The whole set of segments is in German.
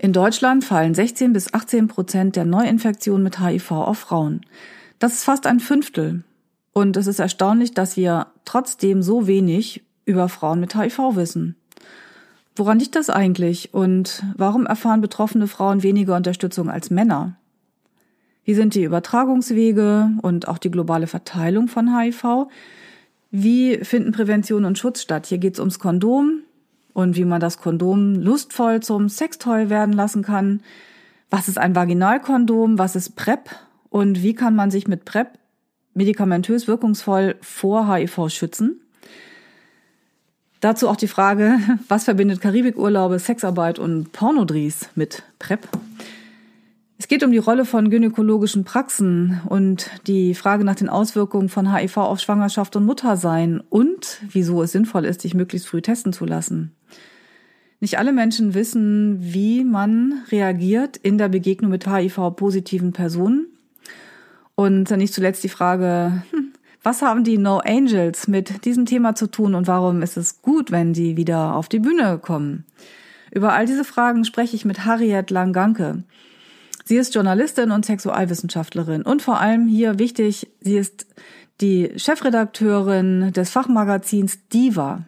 In Deutschland fallen 16 bis 18 Prozent der Neuinfektionen mit HIV auf Frauen. Das ist fast ein Fünftel. Und es ist erstaunlich, dass wir trotzdem so wenig über Frauen mit HIV wissen. Woran liegt das eigentlich und warum erfahren betroffene Frauen weniger Unterstützung als Männer? Wie sind die Übertragungswege und auch die globale Verteilung von HIV? Wie finden Prävention und Schutz statt? Hier geht es ums Kondom, und wie man das Kondom lustvoll zum Sextoy werden lassen kann. Was ist ein Vaginalkondom? Was ist PrEP? Und wie kann man sich mit PrEP medikamentös wirkungsvoll vor HIV schützen? Dazu auch die Frage, was verbindet Karibikurlaube, Sexarbeit und Pornodries mit PrEP? Es geht um die Rolle von gynäkologischen Praxen und die Frage nach den Auswirkungen von HIV auf Schwangerschaft und Muttersein und wieso es sinnvoll ist, sich möglichst früh testen zu lassen. Nicht alle Menschen wissen, wie man reagiert in der Begegnung mit HIV-positiven Personen. Und nicht zuletzt die Frage, hm, was haben die No Angels mit diesem Thema zu tun und warum ist es gut, wenn sie wieder auf die Bühne kommen? Über all diese Fragen spreche ich mit Harriet Langanke. Sie ist Journalistin und Sexualwissenschaftlerin und vor allem hier wichtig, sie ist die Chefredakteurin des Fachmagazins Diva,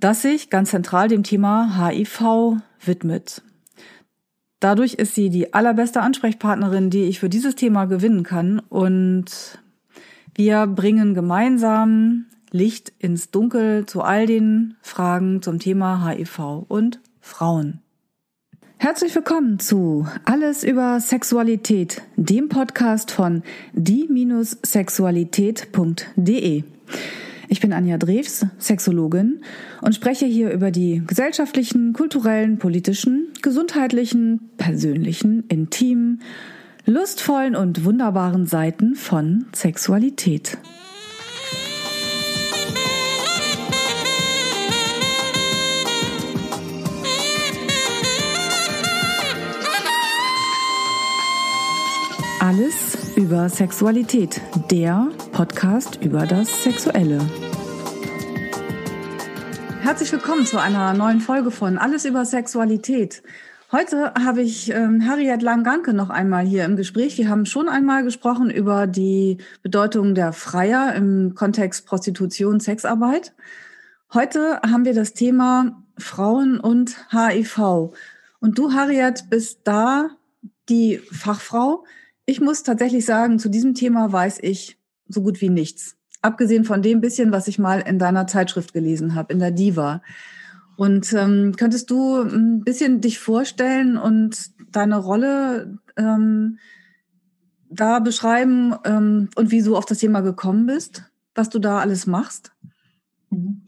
das sich ganz zentral dem Thema HIV widmet. Dadurch ist sie die allerbeste Ansprechpartnerin, die ich für dieses Thema gewinnen kann und wir bringen gemeinsam Licht ins Dunkel zu all den Fragen zum Thema HIV und Frauen. Herzlich willkommen zu Alles über Sexualität, dem Podcast von die-sexualität.de. Ich bin Anja Drews, Sexologin und spreche hier über die gesellschaftlichen, kulturellen, politischen, gesundheitlichen, persönlichen, intimen, lustvollen und wunderbaren Seiten von Sexualität. Alles über Sexualität, der Podcast über das Sexuelle. Herzlich willkommen zu einer neuen Folge von Alles über Sexualität. Heute habe ich ähm, Harriet Langanke noch einmal hier im Gespräch. Wir haben schon einmal gesprochen über die Bedeutung der Freier im Kontext Prostitution, Sexarbeit. Heute haben wir das Thema Frauen und HIV. Und du, Harriet, bist da die Fachfrau. Ich muss tatsächlich sagen, zu diesem Thema weiß ich so gut wie nichts. Abgesehen von dem bisschen, was ich mal in deiner Zeitschrift gelesen habe, in der Diva. Und ähm, könntest du ein bisschen dich vorstellen und deine Rolle ähm, da beschreiben ähm, und wie du auf das Thema gekommen bist, was du da alles machst? Mhm.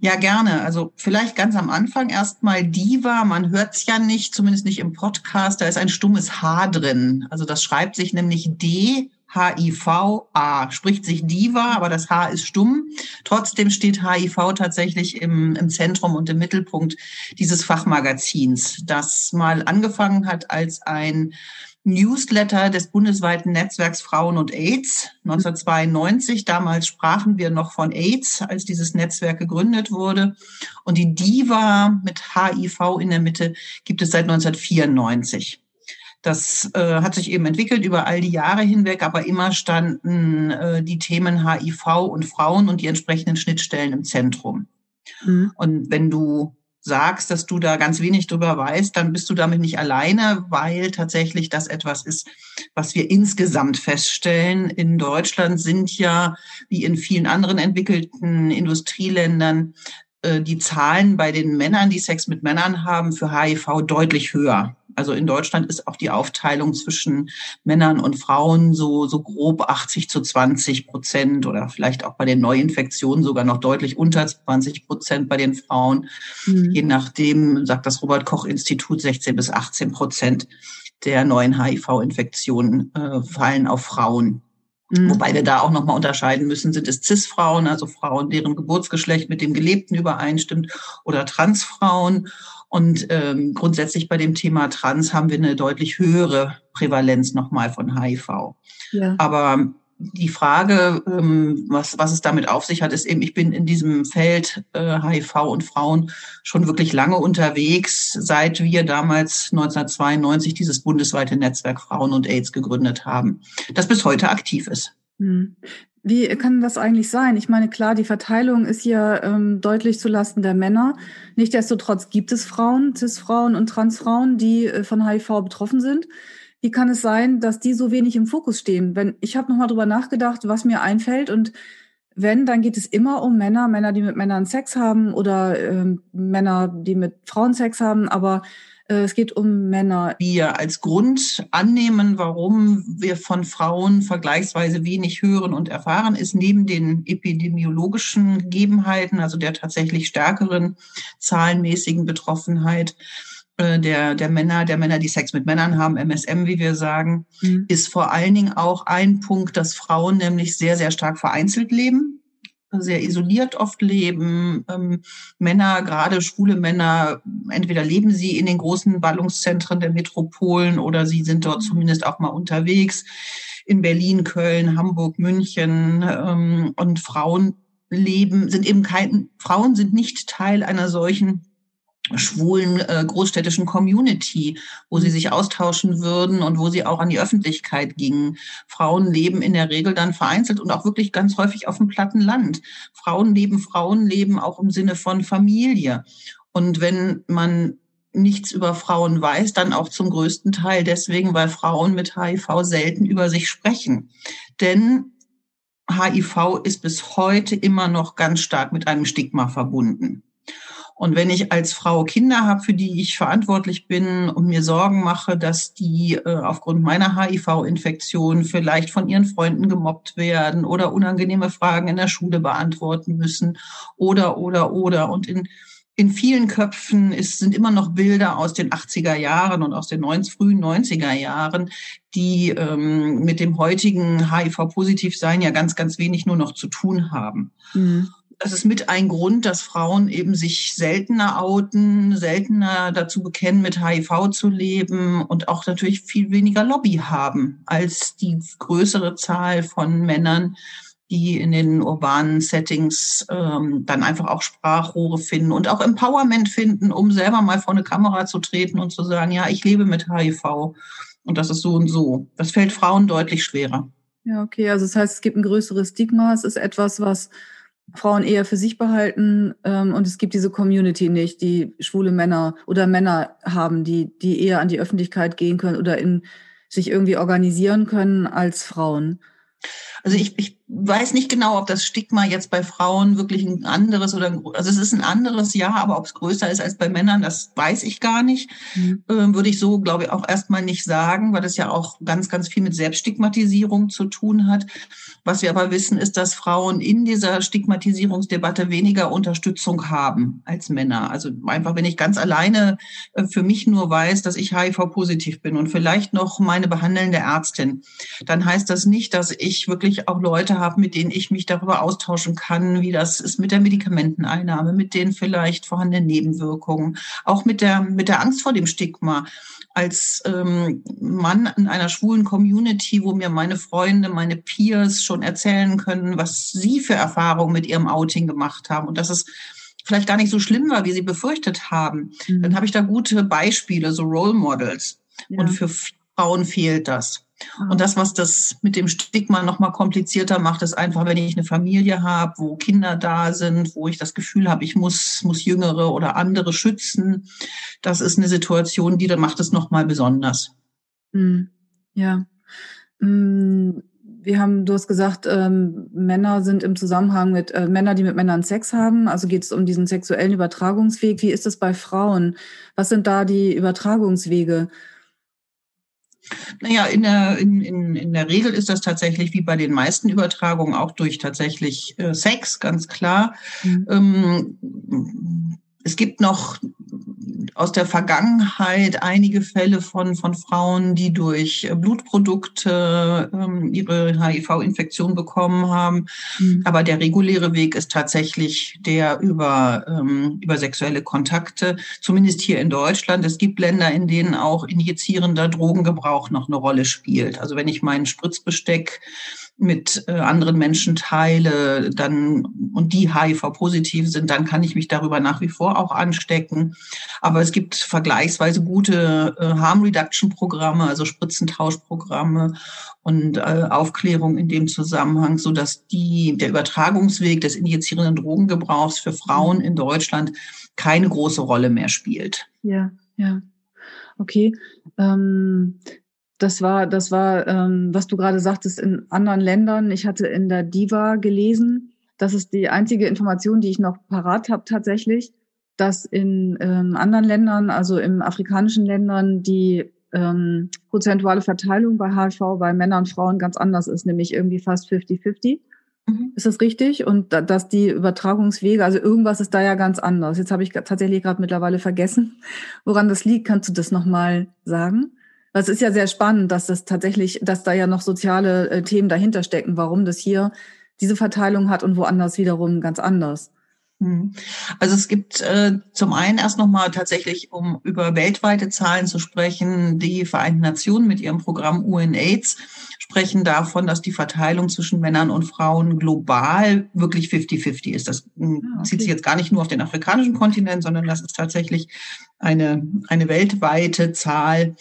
Ja, gerne. Also vielleicht ganz am Anfang erstmal Diva. Man hört es ja nicht, zumindest nicht im Podcast. Da ist ein stummes H drin. Also das schreibt sich nämlich D. HIV-A spricht sich Diva, aber das H ist stumm. Trotzdem steht HIV tatsächlich im, im Zentrum und im Mittelpunkt dieses Fachmagazins, das mal angefangen hat als ein Newsletter des bundesweiten Netzwerks Frauen und AIDS 1992. Damals sprachen wir noch von AIDS, als dieses Netzwerk gegründet wurde. Und die DIVA mit HIV in der Mitte gibt es seit 1994. Das äh, hat sich eben entwickelt über all die Jahre hinweg, aber immer standen äh, die Themen HIV und Frauen und die entsprechenden Schnittstellen im Zentrum. Mhm. Und wenn du sagst, dass du da ganz wenig drüber weißt, dann bist du damit nicht alleine, weil tatsächlich das etwas ist, was wir insgesamt feststellen. In Deutschland sind ja, wie in vielen anderen entwickelten Industrieländern, äh, die Zahlen bei den Männern, die Sex mit Männern haben, für HIV deutlich höher. Also in Deutschland ist auch die Aufteilung zwischen Männern und Frauen so, so grob 80 zu 20 Prozent oder vielleicht auch bei den Neuinfektionen sogar noch deutlich unter 20 Prozent bei den Frauen. Mhm. Je nachdem, sagt das Robert Koch Institut, 16 bis 18 Prozent der neuen HIV-Infektionen äh, fallen auf Frauen. Mhm. Wobei wir da auch nochmal unterscheiden müssen, sind es CIS-Frauen, also Frauen, deren Geburtsgeschlecht mit dem Gelebten übereinstimmt, oder Transfrauen. Und ähm, grundsätzlich bei dem Thema Trans haben wir eine deutlich höhere Prävalenz nochmal von HIV. Ja. Aber die Frage, ähm, was, was es damit auf sich hat, ist eben, ich bin in diesem Feld äh, HIV und Frauen schon wirklich lange unterwegs, seit wir damals 1992 dieses bundesweite Netzwerk Frauen und AIDS gegründet haben, das bis heute aktiv ist. Wie kann das eigentlich sein? Ich meine, klar, die Verteilung ist hier ähm, deutlich zulasten der Männer. Nichtsdestotrotz gibt es Frauen, Cis-Frauen und Transfrauen, die äh, von HIV betroffen sind. Wie kann es sein, dass die so wenig im Fokus stehen? Wenn ich habe nochmal drüber nachgedacht, was mir einfällt und wenn, dann geht es immer um Männer, Männer, die mit Männern Sex haben oder äh, Männer, die mit Frauen Sex haben, aber es geht um Männer. Wir als Grund annehmen, warum wir von Frauen vergleichsweise wenig hören und erfahren, ist neben den epidemiologischen Gegebenheiten, also der tatsächlich stärkeren zahlenmäßigen Betroffenheit, äh, der, der Männer, der Männer, die Sex mit Männern haben, MSM, wie wir sagen, mhm. ist vor allen Dingen auch ein Punkt, dass Frauen nämlich sehr, sehr stark vereinzelt leben sehr isoliert oft leben. Ähm, Männer, gerade schwule Männer, entweder leben sie in den großen Ballungszentren der Metropolen oder sie sind dort mhm. zumindest auch mal unterwegs in Berlin, Köln, Hamburg, München. Ähm, und Frauen leben, sind eben kein, Frauen sind nicht Teil einer solchen schwulen äh, großstädtischen Community, wo sie sich austauschen würden und wo sie auch an die Öffentlichkeit gingen. Frauen leben in der Regel dann vereinzelt und auch wirklich ganz häufig auf dem platten Land. Frauen leben, Frauen leben auch im Sinne von Familie. Und wenn man nichts über Frauen weiß, dann auch zum größten Teil deswegen, weil Frauen mit HIV selten über sich sprechen. Denn HIV ist bis heute immer noch ganz stark mit einem Stigma verbunden. Und wenn ich als Frau Kinder habe, für die ich verantwortlich bin und mir Sorgen mache, dass die äh, aufgrund meiner HIV-Infektion vielleicht von ihren Freunden gemobbt werden oder unangenehme Fragen in der Schule beantworten müssen oder, oder, oder. Und in, in vielen Köpfen ist, sind immer noch Bilder aus den 80er Jahren und aus den 90, frühen 90er Jahren, die ähm, mit dem heutigen HIV-Positivsein ja ganz, ganz wenig nur noch zu tun haben. Mhm das ist mit ein Grund, dass Frauen eben sich seltener outen, seltener dazu bekennen, mit HIV zu leben und auch natürlich viel weniger Lobby haben als die größere Zahl von Männern, die in den urbanen Settings ähm, dann einfach auch Sprachrohre finden und auch Empowerment finden, um selber mal vor eine Kamera zu treten und zu sagen, ja, ich lebe mit HIV und das ist so und so. Das fällt Frauen deutlich schwerer. Ja, okay. Also das heißt, es gibt ein größeres Stigma. Es ist etwas, was Frauen eher für sich behalten ähm, und es gibt diese Community nicht, die schwule Männer oder Männer haben, die, die eher an die Öffentlichkeit gehen können oder in, sich irgendwie organisieren können als Frauen. Also ich, ich weiß nicht genau, ob das Stigma jetzt bei Frauen wirklich ein anderes oder ein, also es ist ein anderes ja, aber ob es größer ist als bei Männern, das weiß ich gar nicht. Mhm. Ähm, würde ich so, glaube ich, auch erstmal nicht sagen, weil das ja auch ganz, ganz viel mit Selbststigmatisierung zu tun hat. Was wir aber wissen, ist, dass Frauen in dieser Stigmatisierungsdebatte weniger Unterstützung haben als Männer. Also einfach, wenn ich ganz alleine äh, für mich nur weiß, dass ich HIV-positiv bin und vielleicht noch meine behandelnde Ärztin, dann heißt das nicht, dass ich wirklich auch Leute habe, mit denen ich mich darüber austauschen kann, wie das ist mit der Medikamenteneinnahme, mit den vielleicht vorhandenen Nebenwirkungen, auch mit der, mit der Angst vor dem Stigma als ähm, Mann in einer schwulen Community, wo mir meine Freunde, meine Peers schon erzählen können, was sie für Erfahrungen mit ihrem Outing gemacht haben und dass es vielleicht gar nicht so schlimm war, wie sie befürchtet haben. Mhm. Dann habe ich da gute Beispiele, so Role Models. Ja. Und für Frauen fehlt das. Und das, was das mit dem Stigma noch mal komplizierter macht, ist einfach, wenn ich eine Familie habe, wo Kinder da sind, wo ich das Gefühl habe, ich muss, muss Jüngere oder andere schützen. Das ist eine Situation, die dann macht es noch mal besonders. Hm, ja. Hm, wir haben, du hast gesagt, ähm, Männer sind im Zusammenhang mit äh, Männer, die mit Männern Sex haben. Also geht es um diesen sexuellen Übertragungsweg. Wie ist es bei Frauen? Was sind da die Übertragungswege? Naja, in der, in, in, in der Regel ist das tatsächlich wie bei den meisten Übertragungen auch durch tatsächlich äh, Sex, ganz klar. Mhm. Ähm, es gibt noch aus der Vergangenheit einige Fälle von, von Frauen, die durch Blutprodukte ähm, ihre HIV-Infektion bekommen haben. Mhm. Aber der reguläre Weg ist tatsächlich der über, ähm, über sexuelle Kontakte, zumindest hier in Deutschland. Es gibt Länder, in denen auch injizierender Drogengebrauch noch eine Rolle spielt. Also wenn ich meinen Spritzbesteck mit äh, anderen Menschen teile, dann und die HIV-positiv sind, dann kann ich mich darüber nach wie vor auch anstecken. Aber es gibt vergleichsweise gute äh, Harm Reduction Programme, also Spritzentauschprogramme und äh, Aufklärung in dem Zusammenhang, so dass die der Übertragungsweg des injizierenden Drogengebrauchs für Frauen in Deutschland keine große Rolle mehr spielt. Ja, ja. Okay. Ähm, das war, das war, ähm, was du gerade sagtest, in anderen Ländern. Ich hatte in der Diva gelesen, das ist die einzige Information, die ich noch parat habe tatsächlich, dass in ähm, anderen Ländern, also in afrikanischen Ländern, die ähm, prozentuale Verteilung bei HIV bei Männern und Frauen ganz anders ist, nämlich irgendwie fast 50-50. Mhm. Ist das richtig? Und da, dass die Übertragungswege, also irgendwas ist da ja ganz anders. Jetzt habe ich tatsächlich gerade mittlerweile vergessen, woran das liegt. Kannst du das nochmal sagen? Das ist ja sehr spannend, dass das tatsächlich, dass da ja noch soziale äh, Themen dahinter stecken, warum das hier diese Verteilung hat und woanders wiederum ganz anders. Mhm. Also es gibt äh, zum einen erst nochmal tatsächlich, um über weltweite Zahlen zu sprechen, die Vereinten Nationen mit ihrem Programm UNAIDS sprechen davon, dass die Verteilung zwischen Männern und Frauen global wirklich 50-50 ist. Das hm, ah, okay. zieht sich jetzt gar nicht nur auf den afrikanischen Kontinent, sondern das ist tatsächlich eine, eine weltweite Zahl, äh,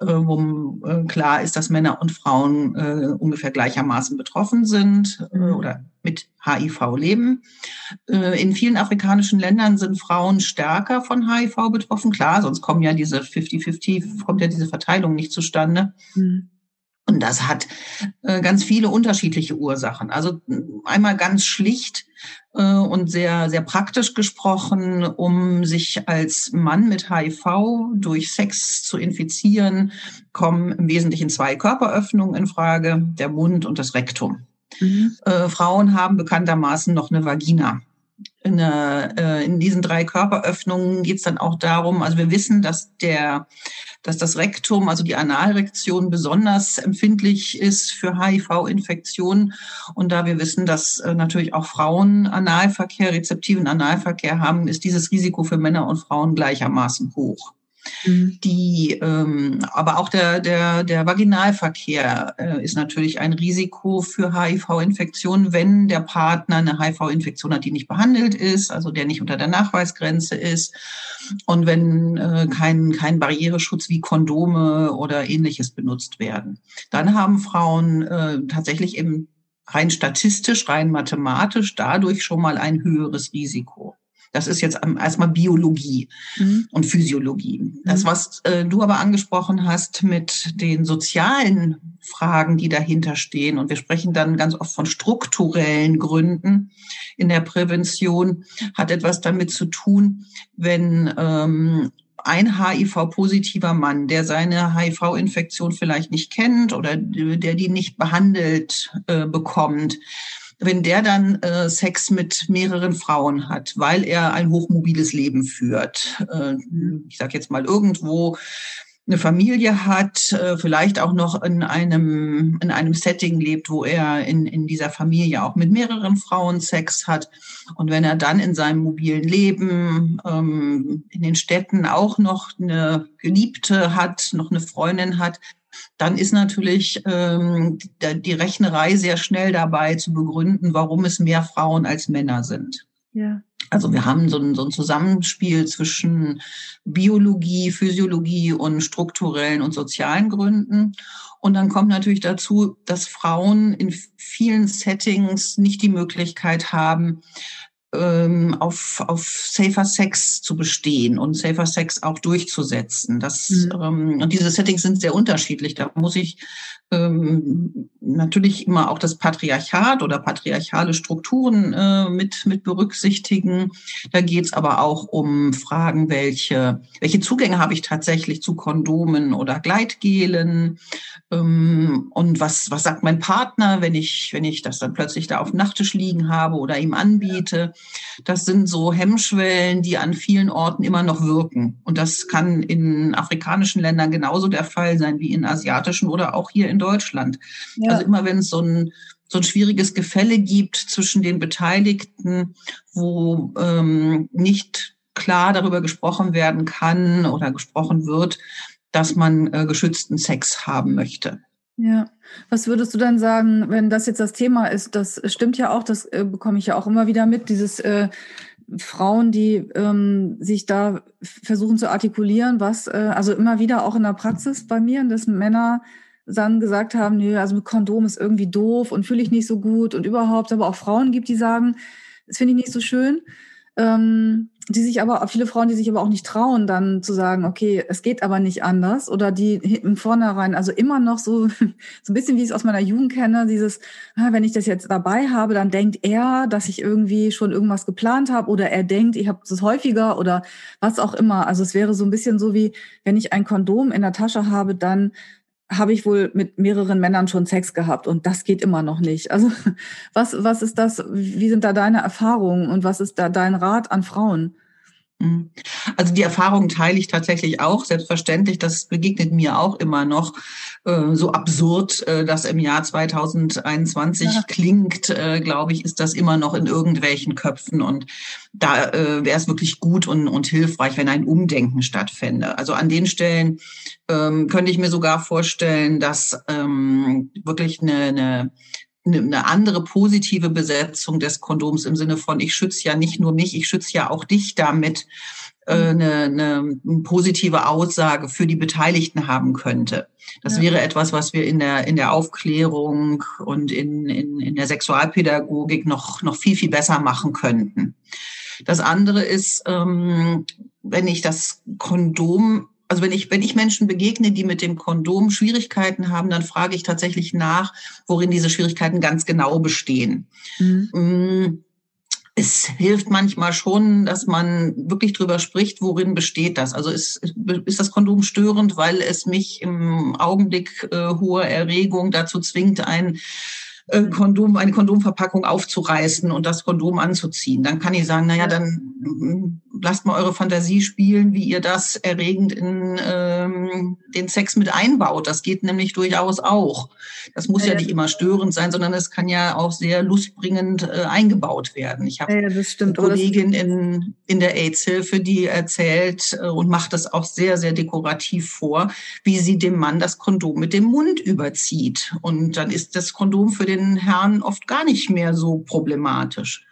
wo äh, klar ist, dass Männer und Frauen äh, ungefähr gleichermaßen betroffen sind äh, mhm. oder mit HIV leben. Äh, in vielen afrikanischen Ländern sind Frauen stärker von HIV betroffen. Klar, sonst kommen ja diese 50-50, kommt ja diese Verteilung nicht zustande. Mhm. Und das hat äh, ganz viele unterschiedliche Ursachen. Also einmal ganz schlicht äh, und sehr, sehr praktisch gesprochen, um sich als Mann mit HIV durch Sex zu infizieren, kommen im Wesentlichen zwei Körperöffnungen in Frage, der Mund und das Rektum. Mhm. Äh, Frauen haben bekanntermaßen noch eine Vagina in, äh, in diesen drei Körperöffnungen geht es dann auch darum, also wir wissen, dass der, dass das Rektum, also die Analrektion besonders empfindlich ist für HIV-Infektionen. Und da wir wissen, dass äh, natürlich auch Frauen Analverkehr, rezeptiven Analverkehr haben, ist dieses Risiko für Männer und Frauen gleichermaßen hoch. Mhm. Die, ähm, aber auch der, der, der Vaginalverkehr äh, ist natürlich ein Risiko für HIV-Infektionen, wenn der Partner eine HIV-Infektion hat, die nicht behandelt ist, also der nicht unter der Nachweisgrenze ist und wenn äh, kein, kein Barriereschutz wie Kondome oder ähnliches benutzt werden. Dann haben Frauen äh, tatsächlich eben rein statistisch, rein mathematisch dadurch schon mal ein höheres Risiko. Das ist jetzt erstmal Biologie mhm. und Physiologie. Das, mhm. was äh, du aber angesprochen hast mit den sozialen Fragen, die dahinter stehen, und wir sprechen dann ganz oft von strukturellen Gründen in der Prävention, hat etwas damit zu tun, wenn ähm, ein HIV-positiver Mann, der seine HIV-Infektion vielleicht nicht kennt oder der die nicht behandelt äh, bekommt, wenn der dann äh, Sex mit mehreren Frauen hat, weil er ein hochmobiles Leben führt, äh, ich sage jetzt mal irgendwo eine Familie hat, äh, vielleicht auch noch in einem, in einem Setting lebt, wo er in, in dieser Familie auch mit mehreren Frauen Sex hat. Und wenn er dann in seinem mobilen Leben ähm, in den Städten auch noch eine Geliebte hat, noch eine Freundin hat, dann ist natürlich ähm, die Rechnerei sehr schnell dabei zu begründen, warum es mehr Frauen als Männer sind. Ja. Also wir haben so ein, so ein Zusammenspiel zwischen Biologie, Physiologie und strukturellen und sozialen Gründen. Und dann kommt natürlich dazu, dass Frauen in vielen Settings nicht die Möglichkeit haben, ähm, auf, auf Safer Sex zu bestehen und Safer Sex auch durchzusetzen. Das, mhm. ähm, und diese Settings sind sehr unterschiedlich. Da muss ich ähm, natürlich immer auch das Patriarchat oder patriarchale Strukturen äh, mit, mit berücksichtigen. Da geht es aber auch um Fragen, welche, welche Zugänge habe ich tatsächlich zu Kondomen oder Gleitgelen ähm, und was, was sagt mein Partner, wenn ich, wenn ich das dann plötzlich da auf dem Nachttisch liegen habe oder ihm anbiete. Das sind so Hemmschwellen, die an vielen Orten immer noch wirken. Und das kann in afrikanischen Ländern genauso der Fall sein wie in asiatischen oder auch hier in Deutschland. Ja. Also immer wenn es so ein so ein schwieriges Gefälle gibt zwischen den Beteiligten, wo ähm, nicht klar darüber gesprochen werden kann oder gesprochen wird, dass man äh, geschützten Sex haben möchte. Ja, was würdest du dann sagen, wenn das jetzt das Thema ist? Das stimmt ja auch, das äh, bekomme ich ja auch immer wieder mit, dieses äh, Frauen, die ähm, sich da versuchen zu artikulieren, was, äh, also immer wieder auch in der Praxis bei mir, dass Männer dann gesagt haben, nö, also mit Kondom ist irgendwie doof und fühle ich nicht so gut und überhaupt, aber auch Frauen gibt, die sagen, das finde ich nicht so schön. Ähm, die sich aber, viele Frauen, die sich aber auch nicht trauen, dann zu sagen, okay, es geht aber nicht anders. Oder die im Vornherein, also immer noch so, so ein bisschen wie ich es aus meiner Jugend kenne, dieses, ah, wenn ich das jetzt dabei habe, dann denkt er, dass ich irgendwie schon irgendwas geplant habe. Oder er denkt, ich habe es häufiger. Oder was auch immer. Also es wäre so ein bisschen so wie, wenn ich ein Kondom in der Tasche habe, dann habe ich wohl mit mehreren Männern schon Sex gehabt und das geht immer noch nicht. Also was, was ist das, wie sind da deine Erfahrungen und was ist da dein Rat an Frauen? Mhm. Also die Erfahrungen teile ich tatsächlich auch, selbstverständlich. Das begegnet mir auch immer noch äh, so absurd, äh, dass im Jahr 2021 ja. klingt, äh, glaube ich, ist das immer noch in irgendwelchen Köpfen. Und da wäre es wirklich gut und, und hilfreich, wenn ein Umdenken stattfände. Also an den Stellen ähm, könnte ich mir sogar vorstellen, dass ähm, wirklich eine, eine eine andere positive Besetzung des Kondoms im Sinne von, ich schütze ja nicht nur mich, ich schütze ja auch dich damit, äh, mhm. eine, eine positive Aussage für die Beteiligten haben könnte. Das ja. wäre etwas, was wir in der, in der Aufklärung und in, in, in der Sexualpädagogik noch, noch viel, viel besser machen könnten. Das andere ist, ähm, wenn ich das Kondom also wenn ich, wenn ich Menschen begegne, die mit dem Kondom Schwierigkeiten haben, dann frage ich tatsächlich nach, worin diese Schwierigkeiten ganz genau bestehen. Mhm. Mm, es hilft manchmal schon, dass man wirklich drüber spricht, worin besteht das. Also ist, ist das Kondom störend, weil es mich im Augenblick äh, hoher Erregung dazu zwingt, ein äh, Kondom, eine Kondomverpackung aufzureißen und das Kondom anzuziehen. Dann kann ich sagen, naja, dann mm, lasst mal eure Fantasie spielen, wie ihr das erregend in ähm, den Sex mit einbaut. Das geht nämlich durchaus auch. Das muss ja, ja nicht immer störend sein, sondern es kann ja auch sehr lustbringend äh, eingebaut werden. Ich habe ja, eine Kollegin in, in der AIDS-Hilfe, die erzählt äh, und macht das auch sehr, sehr dekorativ vor, wie sie dem Mann das Kondom mit dem Mund überzieht. Und dann ist das Kondom für den den Herren oft gar nicht mehr so problematisch.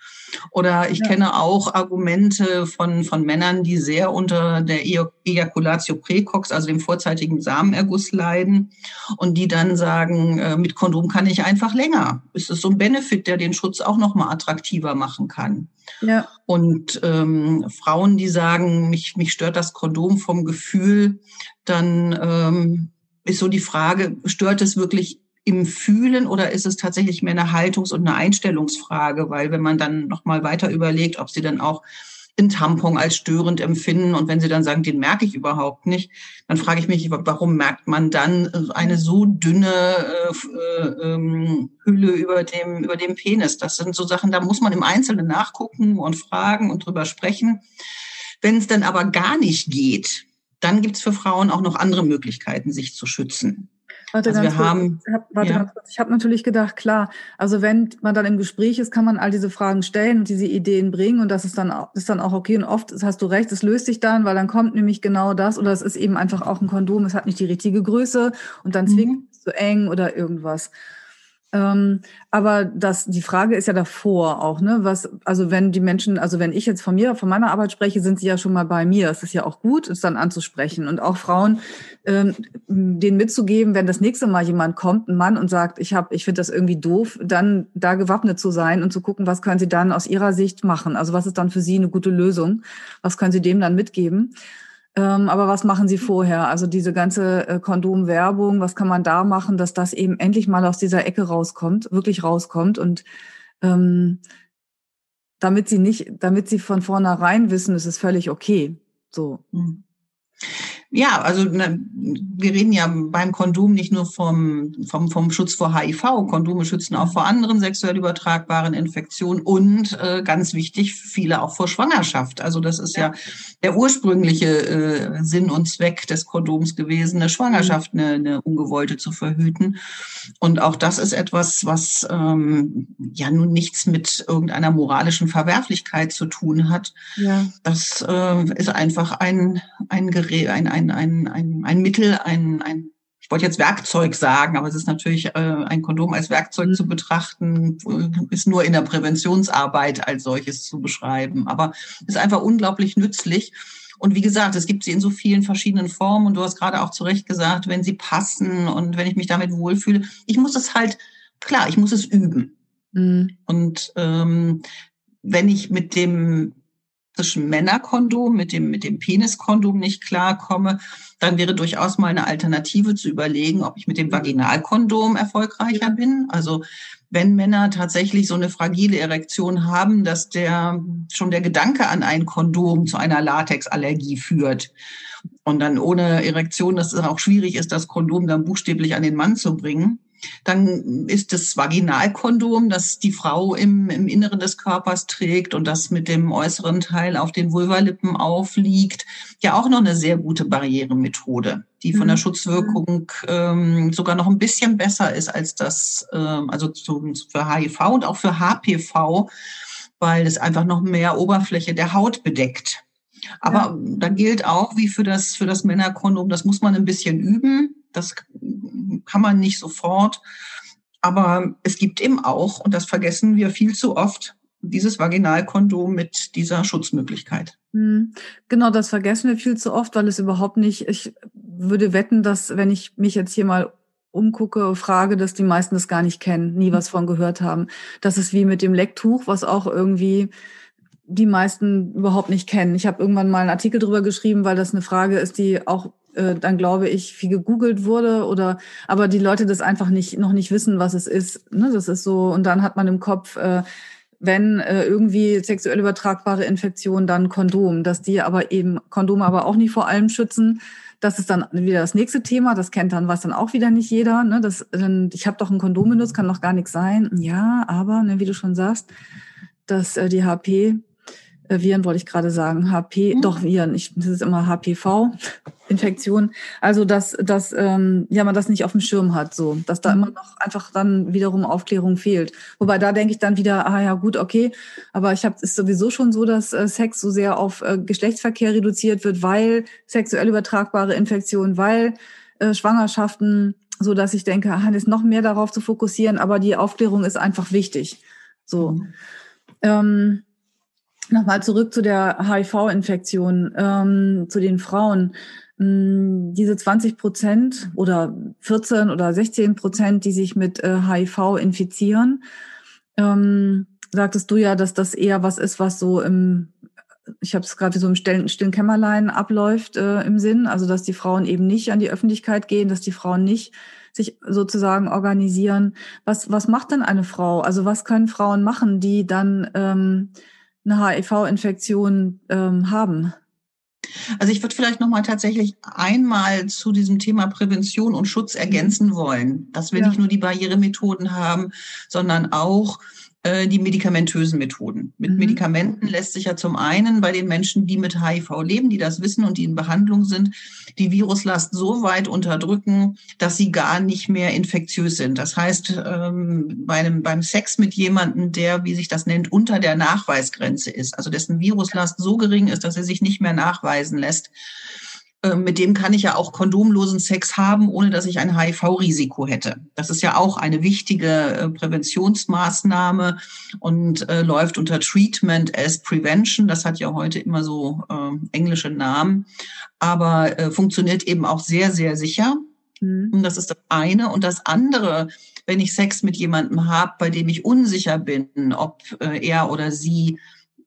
Oder ich ja. kenne auch Argumente von, von Männern, die sehr unter der e-, Ejaculatio precox, also dem vorzeitigen Samenerguss leiden und die dann sagen, äh, mit Kondom kann ich einfach länger. Ist es so ein Benefit, der den Schutz auch nochmal attraktiver machen kann. Ja. Und ähm, Frauen, die sagen, mich, mich stört das Kondom vom Gefühl, dann ähm, ist so die Frage, stört es wirklich im Fühlen oder ist es tatsächlich mehr eine Haltungs- und eine Einstellungsfrage? Weil wenn man dann nochmal weiter überlegt, ob sie dann auch den Tampon als störend empfinden und wenn sie dann sagen, den merke ich überhaupt nicht, dann frage ich mich, warum merkt man dann eine so dünne äh, äh, Hülle über dem, über dem Penis? Das sind so Sachen, da muss man im Einzelnen nachgucken und fragen und drüber sprechen. Wenn es dann aber gar nicht geht, dann gibt es für Frauen auch noch andere Möglichkeiten, sich zu schützen. Warte, also wir haben, ich habe ja. hab natürlich gedacht, klar, also wenn man dann im Gespräch ist, kann man all diese Fragen stellen und diese Ideen bringen und das ist dann, ist dann auch okay. Und oft hast du recht, es löst sich dann, weil dann kommt nämlich genau das oder es ist eben einfach auch ein Kondom, es hat nicht die richtige Größe und dann zwingt mhm. es zu eng oder irgendwas. Ähm, aber das, die Frage ist ja davor auch, ne? Was, also wenn die Menschen, also wenn ich jetzt von mir, von meiner Arbeit spreche, sind sie ja schon mal bei mir. Es ist ja auch gut, es dann anzusprechen und auch Frauen, ähm, denen mitzugeben, wenn das nächste Mal jemand kommt, ein Mann und sagt, ich habe, ich finde das irgendwie doof, dann da gewappnet zu sein und zu gucken, was können sie dann aus ihrer Sicht machen? Also was ist dann für sie eine gute Lösung? Was können sie dem dann mitgeben? Ähm, aber was machen Sie vorher? Also diese ganze äh, Kondomwerbung, was kann man da machen, dass das eben endlich mal aus dieser Ecke rauskommt, wirklich rauskommt und ähm, damit sie nicht, damit sie von vornherein wissen, es ist völlig okay. So. Mhm. Ja, also ne, wir reden ja beim Kondom nicht nur vom, vom, vom Schutz vor HIV. Kondome schützen auch vor anderen sexuell übertragbaren Infektionen und äh, ganz wichtig, viele auch vor Schwangerschaft. Also das ist ja, ja der ursprüngliche äh, Sinn und Zweck des Kondoms gewesen, eine Schwangerschaft, eine, eine ungewollte zu verhüten. Und auch das ist etwas, was ähm, ja nun nichts mit irgendeiner moralischen Verwerflichkeit zu tun hat. Ja. Das äh, ist einfach ein, ein Gerät, ein, ein ein, ein, ein, ein Mittel, ein, ein ich wollte jetzt Werkzeug sagen, aber es ist natürlich äh, ein Kondom als Werkzeug mhm. zu betrachten, ist nur in der Präventionsarbeit als solches zu beschreiben. Aber ist einfach unglaublich nützlich. Und wie gesagt, es gibt sie in so vielen verschiedenen Formen. Und du hast gerade auch zu Recht gesagt, wenn sie passen und wenn ich mich damit wohlfühle. Ich muss es halt, klar, ich muss es üben. Mhm. Und ähm, wenn ich mit dem zwischen Männerkondom, mit dem, mit dem Peniskondom nicht klarkomme, dann wäre durchaus mal eine Alternative zu überlegen, ob ich mit dem Vaginalkondom erfolgreicher bin. Also wenn Männer tatsächlich so eine fragile Erektion haben, dass der schon der Gedanke an ein Kondom zu einer Latexallergie führt und dann ohne Erektion, dass es auch schwierig ist, das Kondom dann buchstäblich an den Mann zu bringen, dann ist das Vaginalkondom, das die Frau im, im Inneren des Körpers trägt und das mit dem äußeren Teil auf den Vulvalippen aufliegt, ja auch noch eine sehr gute Barrieremethode, die von der mhm. Schutzwirkung ähm, sogar noch ein bisschen besser ist als das, ähm, also zu, für HIV und auch für HPV, weil es einfach noch mehr Oberfläche der Haut bedeckt. Aber ja. da gilt auch, wie für das, für das Männerkondom, das muss man ein bisschen üben. Das kann man nicht sofort. Aber es gibt eben auch, und das vergessen wir viel zu oft, dieses Vaginalkondom mit dieser Schutzmöglichkeit. Hm. Genau, das vergessen wir viel zu oft, weil es überhaupt nicht, ich würde wetten, dass wenn ich mich jetzt hier mal umgucke, frage, dass die meisten das gar nicht kennen, nie was von gehört haben. Das ist wie mit dem Lecktuch, was auch irgendwie die meisten überhaupt nicht kennen. Ich habe irgendwann mal einen Artikel drüber geschrieben, weil das eine Frage ist, die auch äh, dann glaube ich viel gegoogelt wurde oder aber die Leute das einfach nicht noch nicht wissen, was es ist. Ne? Das ist so und dann hat man im Kopf äh, wenn äh, irgendwie sexuell übertragbare Infektionen, dann Kondom, dass die aber eben Kondome aber auch nicht vor allem schützen. Das ist dann wieder das nächste Thema. Das kennt dann was dann auch wieder nicht jeder. Ne? Das, dann, ich habe doch ein Kondom benutzt, kann doch gar nichts sein. Ja, aber ne, wie du schon sagst, dass äh, die HP äh, Viren wollte ich gerade sagen, HP, mhm. doch Viren, ich, das ist immer HPV, Infektion. Also dass, dass ähm, ja man das nicht auf dem Schirm hat, so, dass da mhm. immer noch einfach dann wiederum Aufklärung fehlt. Wobei da denke ich dann wieder, ah ja gut, okay, aber ich habe ist sowieso schon so, dass äh, Sex so sehr auf äh, Geschlechtsverkehr reduziert wird, weil sexuell übertragbare Infektionen, weil äh, Schwangerschaften, so dass ich denke, ah, ist noch mehr darauf zu fokussieren, aber die Aufklärung ist einfach wichtig. So. Mhm. Ähm, Nochmal zurück zu der HIV-Infektion, ähm, zu den Frauen. Ähm, diese 20 Prozent oder 14 oder 16 Prozent, die sich mit äh, HIV infizieren, ähm, sagtest du ja, dass das eher was ist, was so im, ich habe es gerade so im stillen, stillen Kämmerlein abläuft äh, im Sinn, also dass die Frauen eben nicht an die Öffentlichkeit gehen, dass die Frauen nicht sich sozusagen organisieren. Was, was macht denn eine Frau? Also was können Frauen machen, die dann ähm, eine HIV-Infektion ähm, haben? Also ich würde vielleicht noch mal tatsächlich einmal zu diesem Thema Prävention und Schutz ergänzen wollen, dass wir ja. nicht nur die Barrieremethoden haben, sondern auch äh, die medikamentösen Methoden. Mit mhm. Medikamenten lässt sich ja zum einen bei den Menschen, die mit HIV leben, die das wissen und die in Behandlung sind, die Viruslast so weit unterdrücken, dass sie gar nicht mehr infektiös sind. Das heißt, ähm, bei einem, beim Sex mit jemandem, der, wie sich das nennt, unter der Nachweisgrenze ist, also dessen Viruslast so gering ist, dass er sich nicht mehr nachweisen lässt, mit dem kann ich ja auch kondomlosen Sex haben, ohne dass ich ein HIV-Risiko hätte. Das ist ja auch eine wichtige äh, Präventionsmaßnahme und äh, läuft unter Treatment as Prevention. Das hat ja heute immer so äh, englische Namen, aber äh, funktioniert eben auch sehr, sehr sicher. Mhm. Und das ist das eine. Und das andere, wenn ich Sex mit jemandem habe, bei dem ich unsicher bin, ob äh, er oder sie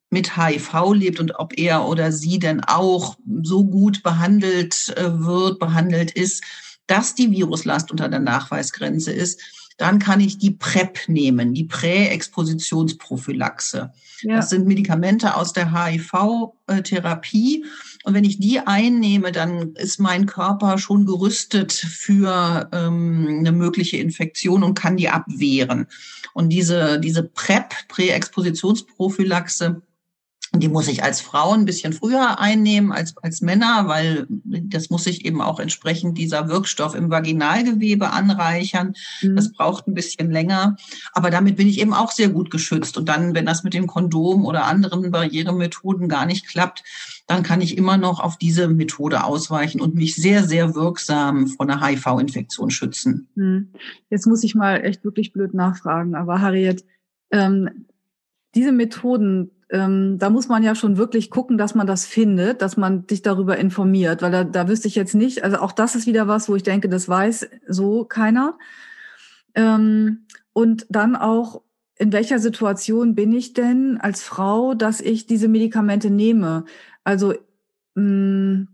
mit HIV lebt und ob er oder sie denn auch so gut behandelt äh, wird, behandelt ist, dass die Viruslast unter der Nachweisgrenze ist, dann kann ich die PrEP nehmen, die Präexpositionsprophylaxe. Ja. Das sind Medikamente aus der HIV-Therapie. Und wenn ich die einnehme, dann ist mein Körper schon gerüstet für ähm, eine mögliche Infektion und kann die abwehren. Und diese, diese PrEP, Präexpositionsprophylaxe, die muss ich als Frau ein bisschen früher einnehmen als als Männer, weil das muss ich eben auch entsprechend dieser Wirkstoff im Vaginalgewebe anreichern. Mhm. Das braucht ein bisschen länger, aber damit bin ich eben auch sehr gut geschützt. Und dann, wenn das mit dem Kondom oder anderen Barrieremethoden gar nicht klappt, dann kann ich immer noch auf diese Methode ausweichen und mich sehr, sehr wirksam vor einer HIV-Infektion schützen. Mhm. Jetzt muss ich mal echt wirklich blöd nachfragen, aber Harriet, ähm, diese Methoden ähm, da muss man ja schon wirklich gucken, dass man das findet, dass man dich darüber informiert, weil da, da wüsste ich jetzt nicht, also auch das ist wieder was, wo ich denke, das weiß so keiner. Ähm, und dann auch, in welcher Situation bin ich denn als Frau, dass ich diese Medikamente nehme? Also mh, mm,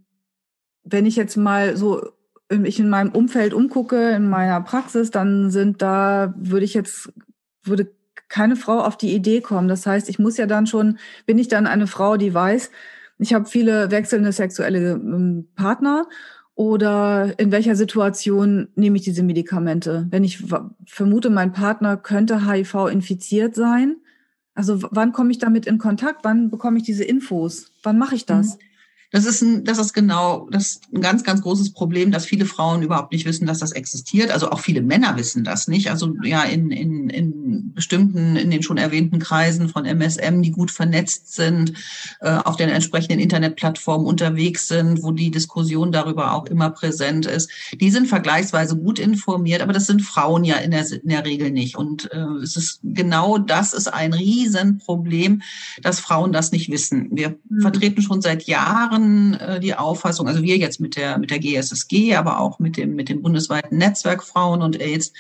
wenn ich jetzt mal so ich in meinem Umfeld umgucke, in meiner Praxis, dann sind da, würde ich jetzt, würde keine Frau auf die Idee kommen. Das heißt, ich muss ja dann schon, bin ich dann eine Frau, die weiß, ich habe viele wechselnde sexuelle ähm, Partner oder in welcher Situation nehme ich diese Medikamente? Wenn ich vermute, mein Partner könnte HIV infiziert sein, also wann komme ich damit in Kontakt? Wann bekomme ich diese Infos? Wann mache ich das? Mhm. Das ist ein, das ist genau, das ist ein ganz, ganz großes Problem, dass viele Frauen überhaupt nicht wissen, dass das existiert. Also auch viele Männer wissen das nicht. Also ja, in, in, in bestimmten, in den schon erwähnten Kreisen von MSM, die gut vernetzt sind, äh, auf den entsprechenden Internetplattformen unterwegs sind, wo die Diskussion darüber auch immer präsent ist. Die sind vergleichsweise gut informiert, aber das sind Frauen ja in der, in der Regel nicht. Und äh, es ist genau das ist ein Riesenproblem, dass Frauen das nicht wissen. Wir mhm. vertreten schon seit Jahren äh, die Auffassung, also wir jetzt mit der, mit der GSSG, aber auch mit dem, mit dem bundesweiten Netzwerk Frauen und AIDS,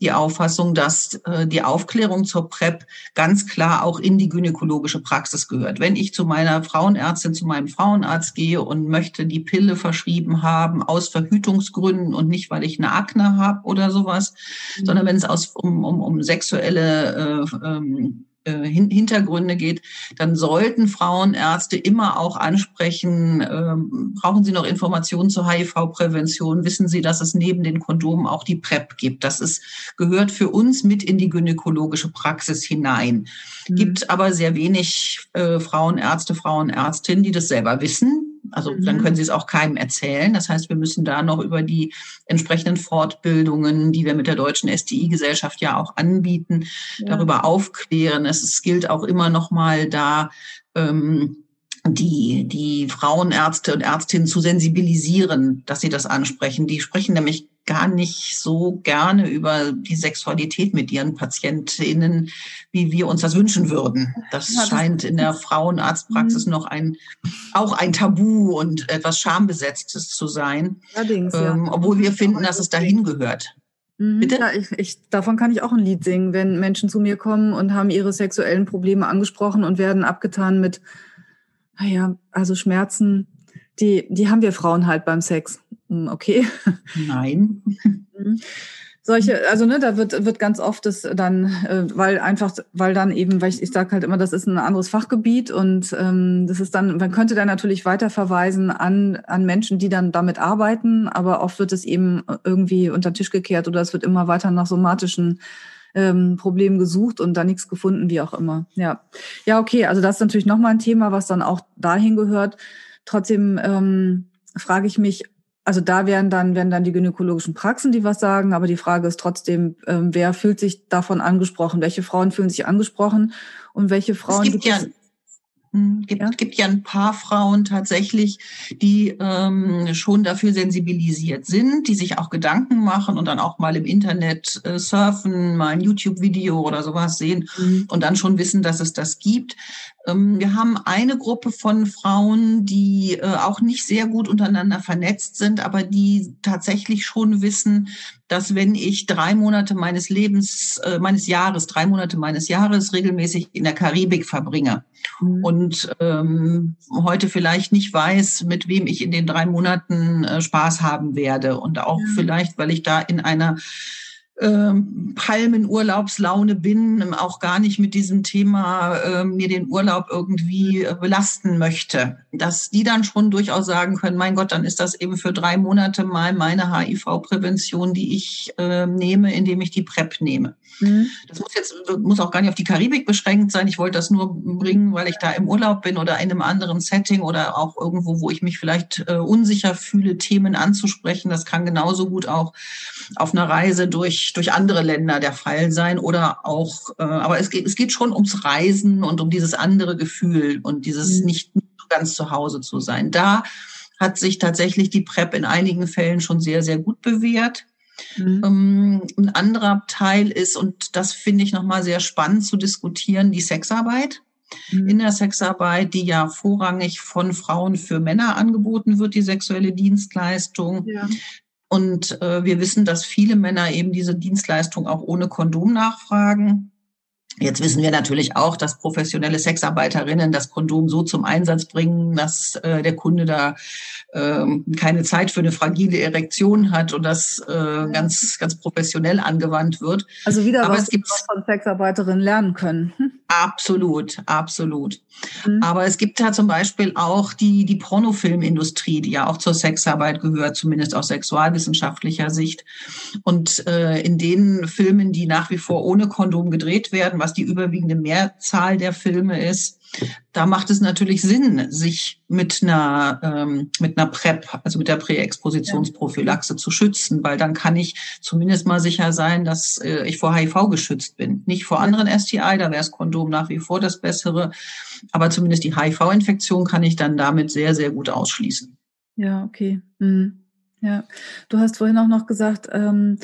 die Auffassung, dass die Aufklärung zur PrEP ganz klar auch in die gynäkologische Praxis gehört. Wenn ich zu meiner Frauenärztin, zu meinem Frauenarzt gehe und möchte die Pille verschrieben haben aus Verhütungsgründen und nicht, weil ich eine Akne habe oder sowas, mhm. sondern wenn es aus, um, um, um sexuelle äh, ähm, äh, Hintergründe geht, dann sollten Frauenärzte immer auch ansprechen, ähm, brauchen Sie noch Informationen zur HIV-Prävention? Wissen Sie, dass es neben den Kondomen auch die PrEP gibt? Das ist, gehört für uns mit in die gynäkologische Praxis hinein. Mhm. Gibt aber sehr wenig äh, Frauenärzte, Frauenärztinnen, die das selber wissen also mhm. dann können sie es auch keinem erzählen. Das heißt, wir müssen da noch über die entsprechenden Fortbildungen, die wir mit der deutschen STI-Gesellschaft ja auch anbieten, ja. darüber aufklären. Es, es gilt auch immer noch mal da ähm, die, die Frauenärzte und Ärztinnen zu sensibilisieren, dass sie das ansprechen. Die sprechen nämlich gar nicht so gerne über die Sexualität mit ihren Patientinnen, wie wir uns das wünschen würden. Das, ja, das scheint in der Frauenarztpraxis mhm. noch ein, auch ein Tabu und etwas Schambesetztes zu sein. Allerdings, ähm, ja. Obwohl wir finden, dass es dahin gehört. Mhm. Bitte? Ja, ich, ich, davon kann ich auch ein Lied singen, wenn Menschen zu mir kommen und haben ihre sexuellen Probleme angesprochen und werden abgetan mit naja, also Schmerzen, die, die haben wir Frauen halt beim Sex. Hm, okay. Nein. Mhm. Solche, also ne, da wird wird ganz oft das dann, äh, weil einfach, weil dann eben, weil ich, ich sage halt immer, das ist ein anderes Fachgebiet und ähm, das ist dann, man könnte dann natürlich weiter verweisen an an Menschen, die dann damit arbeiten, aber oft wird es eben irgendwie unter den Tisch gekehrt oder es wird immer weiter nach somatischen ähm, Problem gesucht und da nichts gefunden, wie auch immer. Ja, ja, okay. Also das ist natürlich nochmal ein Thema, was dann auch dahin gehört. Trotzdem ähm, frage ich mich, also da wären dann, wären dann die gynäkologischen Praxen, die was sagen, aber die Frage ist trotzdem, ähm, wer fühlt sich davon angesprochen? Welche Frauen fühlen sich angesprochen und welche Frauen es gibt, gibt ja, hm, gibt, ja. gibt ja ein paar Frauen tatsächlich, die ähm, schon dafür sensibilisiert sind, die sich auch Gedanken machen und dann auch mal im Internet äh, surfen, mal ein YouTube-Video oder sowas sehen mhm. und dann schon wissen, dass es das gibt. Ähm, wir haben eine Gruppe von Frauen, die äh, auch nicht sehr gut untereinander vernetzt sind, aber die tatsächlich schon wissen, dass wenn ich drei Monate meines Lebens, äh, meines Jahres, drei Monate meines Jahres regelmäßig in der Karibik verbringe mhm. und ähm, heute vielleicht nicht weiß, mit wem ich in den drei Monaten äh, Spaß haben werde und auch mhm. vielleicht, weil ich da in einer ähm, Palmenurlaubslaune bin, auch gar nicht mit diesem Thema äh, mir den Urlaub irgendwie äh, belasten möchte, dass die dann schon durchaus sagen können, mein Gott, dann ist das eben für drei Monate mal meine HIV-Prävention, die ich äh, nehme, indem ich die PrEP nehme. Mhm. Das muss jetzt muss auch gar nicht auf die Karibik beschränkt sein. Ich wollte das nur bringen, weil ich da im Urlaub bin oder in einem anderen Setting oder auch irgendwo, wo ich mich vielleicht äh, unsicher fühle, Themen anzusprechen. Das kann genauso gut auch auf einer Reise durch durch andere Länder der Fall sein oder auch. Äh, aber es geht es geht schon ums Reisen und um dieses andere Gefühl und dieses mhm. nicht ganz zu Hause zu sein. Da hat sich tatsächlich die PrEP in einigen Fällen schon sehr sehr gut bewährt. Mhm. Ähm, ein anderer Teil ist, und das finde ich nochmal sehr spannend zu diskutieren, die Sexarbeit. Mhm. In der Sexarbeit, die ja vorrangig von Frauen für Männer angeboten wird, die sexuelle Dienstleistung. Ja. Und äh, wir wissen, dass viele Männer eben diese Dienstleistung auch ohne Kondom nachfragen. Jetzt wissen wir natürlich auch, dass professionelle Sexarbeiterinnen das Kondom so zum Einsatz bringen, dass äh, der Kunde da äh, keine Zeit für eine fragile Erektion hat und das äh, ganz, ganz professionell angewandt wird. Also wieder Aber was, es gibt, was von Sexarbeiterinnen lernen können. Hm? Absolut, absolut. Mhm. Aber es gibt da zum Beispiel auch die, die Pornofilmindustrie, die ja auch zur Sexarbeit gehört, zumindest aus sexualwissenschaftlicher Sicht. Und äh, in den Filmen, die nach wie vor ohne Kondom gedreht werden, was die überwiegende Mehrzahl der Filme ist, da macht es natürlich Sinn, sich mit einer, ähm, mit einer PrEP, also mit der Präexpositionsprophylaxe zu schützen, weil dann kann ich zumindest mal sicher sein, dass äh, ich vor HIV geschützt bin. Nicht vor anderen STI, da wäre das Kondom nach wie vor das Bessere, aber zumindest die HIV-Infektion kann ich dann damit sehr, sehr gut ausschließen. Ja, okay. Mhm. Ja, du hast vorhin auch noch gesagt, ähm,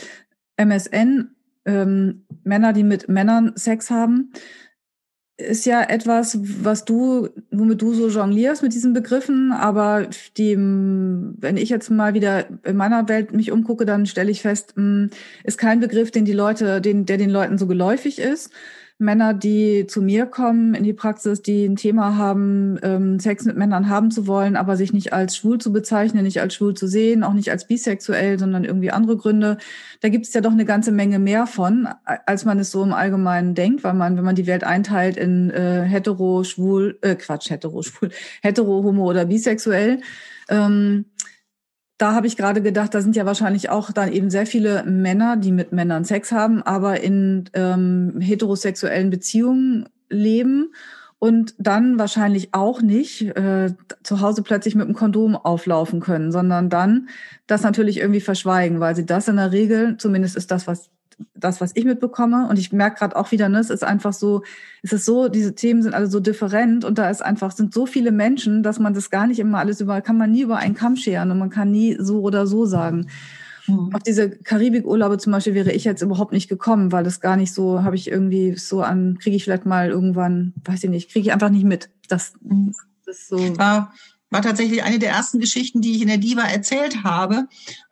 MSN, ähm, Männer, die mit Männern Sex haben ist ja etwas, was du, womit du so jonglierst mit diesen Begriffen, aber die, wenn ich jetzt mal wieder in meiner Welt mich umgucke, dann stelle ich fest, hm, ist kein Begriff, den die Leute, den, der den Leuten so geläufig ist. Männer, die zu mir kommen in die Praxis, die ein Thema haben, ähm, Sex mit Männern haben zu wollen, aber sich nicht als schwul zu bezeichnen, nicht als schwul zu sehen, auch nicht als bisexuell, sondern irgendwie andere Gründe. Da gibt es ja doch eine ganze Menge mehr von, als man es so im Allgemeinen denkt, weil man, wenn man die Welt einteilt in äh, hetero, schwul, äh, Quatsch, hetero, schwul, hetero, homo oder bisexuell, ähm, da habe ich gerade gedacht, da sind ja wahrscheinlich auch dann eben sehr viele Männer, die mit Männern Sex haben, aber in ähm, heterosexuellen Beziehungen leben und dann wahrscheinlich auch nicht äh, zu Hause plötzlich mit einem Kondom auflaufen können, sondern dann das natürlich irgendwie verschweigen, weil sie das in der Regel, zumindest ist das, was das, was ich mitbekomme. Und ich merke gerade auch wieder, ne, es ist einfach so, es ist so, diese Themen sind alle so different und da ist einfach, sind so viele Menschen, dass man das gar nicht immer alles über, kann man nie über einen Kamm scheren und man kann nie so oder so sagen. Mhm. Auf diese Karibikurlaube zum Beispiel wäre ich jetzt überhaupt nicht gekommen, weil das gar nicht so, habe ich irgendwie so an, kriege ich vielleicht mal irgendwann, weiß ich nicht, kriege ich einfach nicht mit. Das, mhm. das ist so. Ja war tatsächlich eine der ersten Geschichten, die ich in der Diva erzählt habe.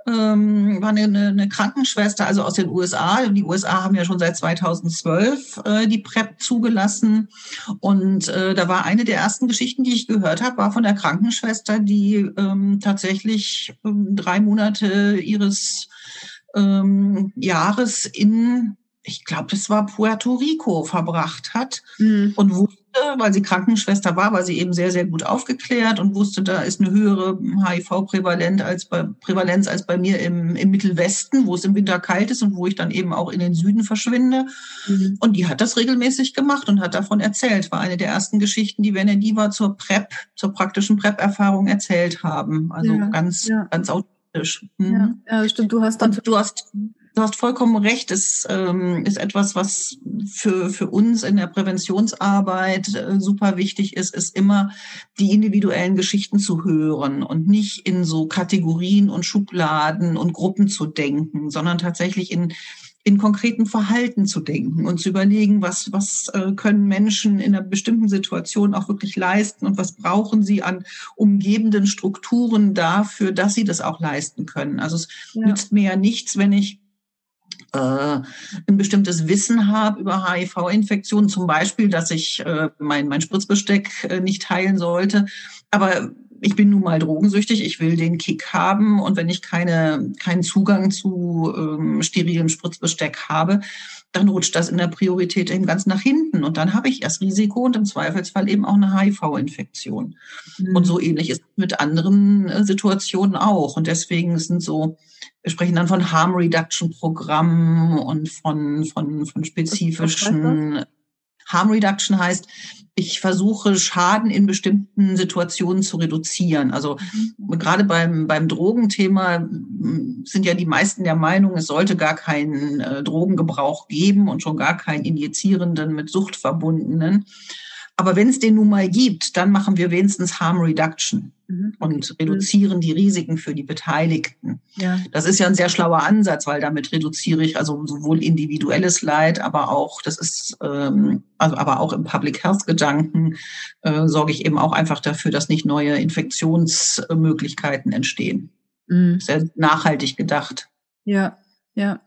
Ähm, war eine, eine, Krankenschwester, also aus den USA. Die USA haben ja schon seit 2012 äh, die PrEP zugelassen. Und äh, da war eine der ersten Geschichten, die ich gehört habe, war von der Krankenschwester, die ähm, tatsächlich ähm, drei Monate ihres ähm, Jahres in ich glaube, das war Puerto Rico verbracht hat mhm. und wusste, weil sie Krankenschwester war, war sie eben sehr, sehr gut aufgeklärt und wusste, da ist eine höhere HIV-Prävalenz als bei, Prävalenz als bei mir im, im Mittelwesten, wo es im Winter kalt ist und wo ich dann eben auch in den Süden verschwinde. Mhm. Und die hat das regelmäßig gemacht und hat davon erzählt. War eine der ersten Geschichten, die wir in der Diva zur PrEP, zur praktischen PrEP-Erfahrung erzählt haben. Also ja, ganz, ja. ganz authentisch. Mhm. Ja, ja, stimmt. Du hast dann. Und du hast Du hast vollkommen recht. Es ähm, ist etwas, was für, für uns in der Präventionsarbeit äh, super wichtig ist, ist immer die individuellen Geschichten zu hören und nicht in so Kategorien und Schubladen und Gruppen zu denken, sondern tatsächlich in in konkreten Verhalten zu denken und zu überlegen, was, was äh, können Menschen in einer bestimmten Situation auch wirklich leisten und was brauchen sie an umgebenden Strukturen dafür, dass sie das auch leisten können. Also es ja. nützt mir ja nichts, wenn ich äh, ein bestimmtes Wissen habe über HIV-Infektionen, zum Beispiel, dass ich äh, mein, mein Spritzbesteck äh, nicht teilen sollte. Aber ich bin nun mal drogensüchtig, ich will den Kick haben und wenn ich keine, keinen Zugang zu ähm, sterilem Spritzbesteck habe, dann rutscht das in der Priorität eben ganz nach hinten und dann habe ich erst Risiko und im Zweifelsfall eben auch eine HIV-Infektion. Mhm. Und so ähnlich ist es mit anderen äh, Situationen auch. Und deswegen sind so, wir sprechen dann von Harm Reduction Programmen und von, von, von spezifischen Harm Reduction heißt, ich versuche Schaden in bestimmten Situationen zu reduzieren. Also mhm. gerade beim, beim Drogenthema sind ja die meisten der Meinung, es sollte gar keinen äh, Drogengebrauch geben und schon gar keinen injizierenden mit Sucht verbundenen. Aber wenn es den nun mal gibt, dann machen wir wenigstens Harm Reduction mhm. und reduzieren die Risiken für die Beteiligten. Ja. Das ist ja ein sehr schlauer Ansatz, weil damit reduziere ich also sowohl individuelles Leid, aber auch, das ist, ähm, also aber auch im Public Health Gedanken äh, sorge ich eben auch einfach dafür, dass nicht neue Infektionsmöglichkeiten entstehen. Mhm. Sehr nachhaltig gedacht. Ja, ja.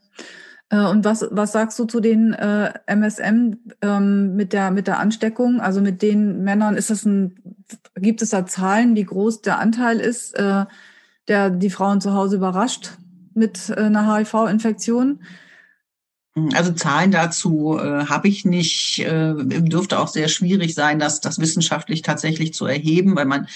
Äh, und was, was sagst du zu den äh, MSM ähm, mit, der, mit der Ansteckung? Also mit den Männern, ist das ein, gibt es da Zahlen, wie groß der Anteil ist, äh, der die Frauen zu Hause überrascht mit äh, einer HIV-Infektion? Also Zahlen dazu äh, habe ich nicht. Äh, dürfte auch sehr schwierig sein, das, das wissenschaftlich tatsächlich zu erheben, weil man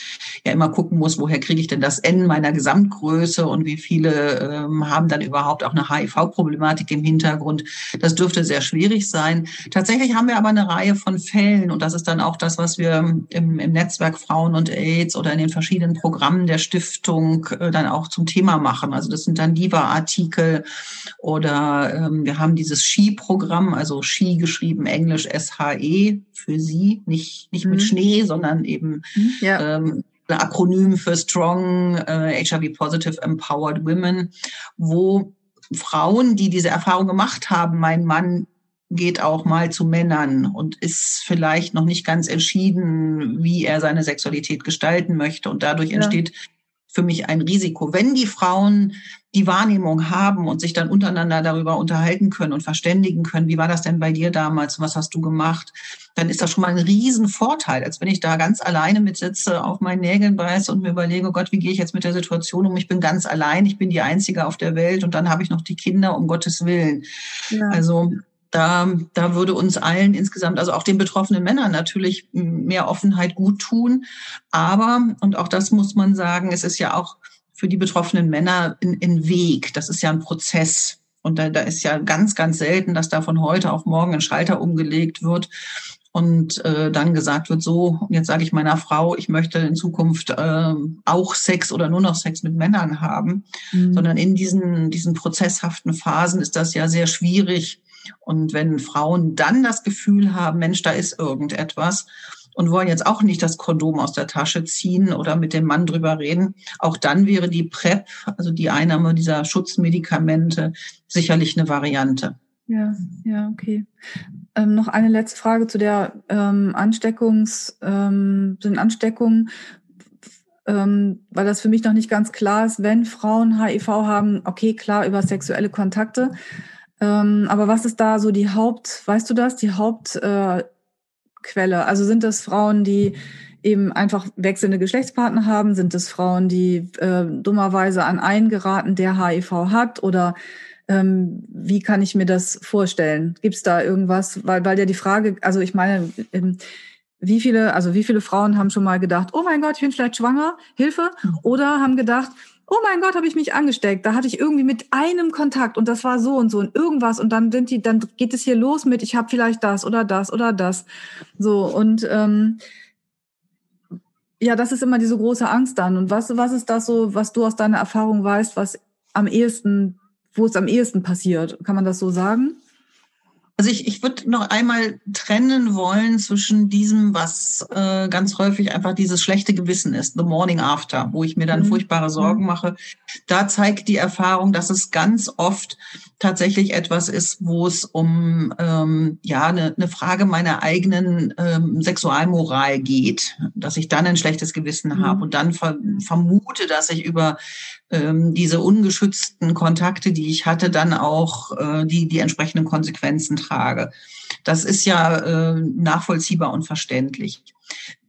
ja immer gucken muss, woher kriege ich denn das N meiner Gesamtgröße und wie viele ähm, haben dann überhaupt auch eine HIV-Problematik im Hintergrund. Das dürfte sehr schwierig sein. Tatsächlich haben wir aber eine Reihe von Fällen und das ist dann auch das, was wir im, im Netzwerk Frauen und AIDS oder in den verschiedenen Programmen der Stiftung äh, dann auch zum Thema machen. Also das sind dann Diva-Artikel oder ähm, wir haben die dieses Ski-Programm, also Ski geschrieben Englisch SHE für sie, nicht, nicht mhm. mit Schnee, sondern eben mhm, ja. ähm, ein Akronym für Strong äh, HIV-Positive Empowered Women, wo Frauen, die diese Erfahrung gemacht haben, mein Mann geht auch mal zu Männern und ist vielleicht noch nicht ganz entschieden, wie er seine Sexualität gestalten möchte. Und dadurch ja. entsteht für mich ein Risiko. Wenn die Frauen die Wahrnehmung haben und sich dann untereinander darüber unterhalten können und verständigen können, wie war das denn bei dir damals, was hast du gemacht, dann ist das schon mal ein Riesenvorteil, als wenn ich da ganz alleine mit sitze, auf meinen Nägeln beiße und mir überlege, Gott, wie gehe ich jetzt mit der Situation um? Ich bin ganz allein, ich bin die Einzige auf der Welt und dann habe ich noch die Kinder, um Gottes Willen. Ja. Also da, da würde uns allen insgesamt, also auch den betroffenen Männern natürlich mehr Offenheit gut tun. Aber, und auch das muss man sagen, es ist ja auch für die betroffenen Männer ein, Weg. Das ist ja ein Prozess. Und da, da ist ja ganz, ganz selten, dass da von heute auf morgen ein Schalter umgelegt wird und äh, dann gesagt wird, so, jetzt sage ich meiner Frau, ich möchte in Zukunft äh, auch Sex oder nur noch Sex mit Männern haben, mhm. sondern in diesen, diesen prozesshaften Phasen ist das ja sehr schwierig, und wenn Frauen dann das Gefühl haben, Mensch, da ist irgendetwas und wollen jetzt auch nicht das Kondom aus der Tasche ziehen oder mit dem Mann drüber reden, auch dann wäre die PrEP, also die Einnahme dieser Schutzmedikamente, sicherlich eine Variante. Ja, ja, okay. Ähm, noch eine letzte Frage zu der ähm, Ansteckungs, ähm, den Ansteckungen, ähm, weil das für mich noch nicht ganz klar ist, wenn Frauen HIV haben, okay, klar, über sexuelle Kontakte. Ähm, aber was ist da so die Haupt, weißt du das, die Hauptquelle? Äh, also sind das Frauen, die eben einfach wechselnde Geschlechtspartner haben? Sind es Frauen, die äh, dummerweise an einen geraten, der HIV hat? Oder ähm, wie kann ich mir das vorstellen? Gibt es da irgendwas? Weil, weil ja die Frage, also ich meine, ähm, wie viele, also wie viele Frauen haben schon mal gedacht, oh mein Gott, ich bin vielleicht schwanger, Hilfe? Mhm. Oder haben gedacht, oh mein Gott, habe ich mich angesteckt. Da hatte ich irgendwie mit einem Kontakt und das war so und so und irgendwas und dann sind die, dann geht es hier los mit, ich habe vielleicht das oder das oder das. So und ähm, ja, das ist immer diese große Angst dann. Und was, was ist das so, was du aus deiner Erfahrung weißt, was am ehesten, wo es am ehesten passiert? Kann man das so sagen? Also ich, ich würde noch einmal trennen wollen zwischen diesem, was äh, ganz häufig einfach dieses schlechte Gewissen ist, the morning after, wo ich mir dann mhm. furchtbare Sorgen mhm. mache. Da zeigt die Erfahrung, dass es ganz oft tatsächlich etwas ist, wo es um ähm, ja eine, eine Frage meiner eigenen ähm, Sexualmoral geht, dass ich dann ein schlechtes Gewissen mhm. habe und dann ver vermute, dass ich über ähm, diese ungeschützten Kontakte, die ich hatte, dann auch äh, die, die entsprechenden Konsequenzen trage. Das ist ja äh, nachvollziehbar und verständlich.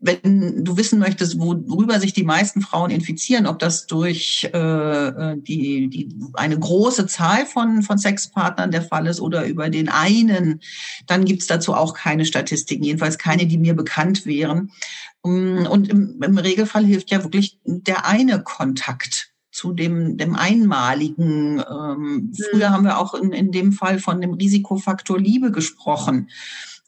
Wenn du wissen möchtest, worüber sich die meisten Frauen infizieren, ob das durch äh, äh, die, die, eine große Zahl von, von Sexpartnern der Fall ist oder über den einen, dann gibt's dazu auch keine Statistiken, jedenfalls keine, die mir bekannt wären. Und im, im Regelfall hilft ja wirklich der eine Kontakt zu dem, dem einmaligen. Ähm, früher mhm. haben wir auch in, in dem Fall von dem Risikofaktor Liebe gesprochen,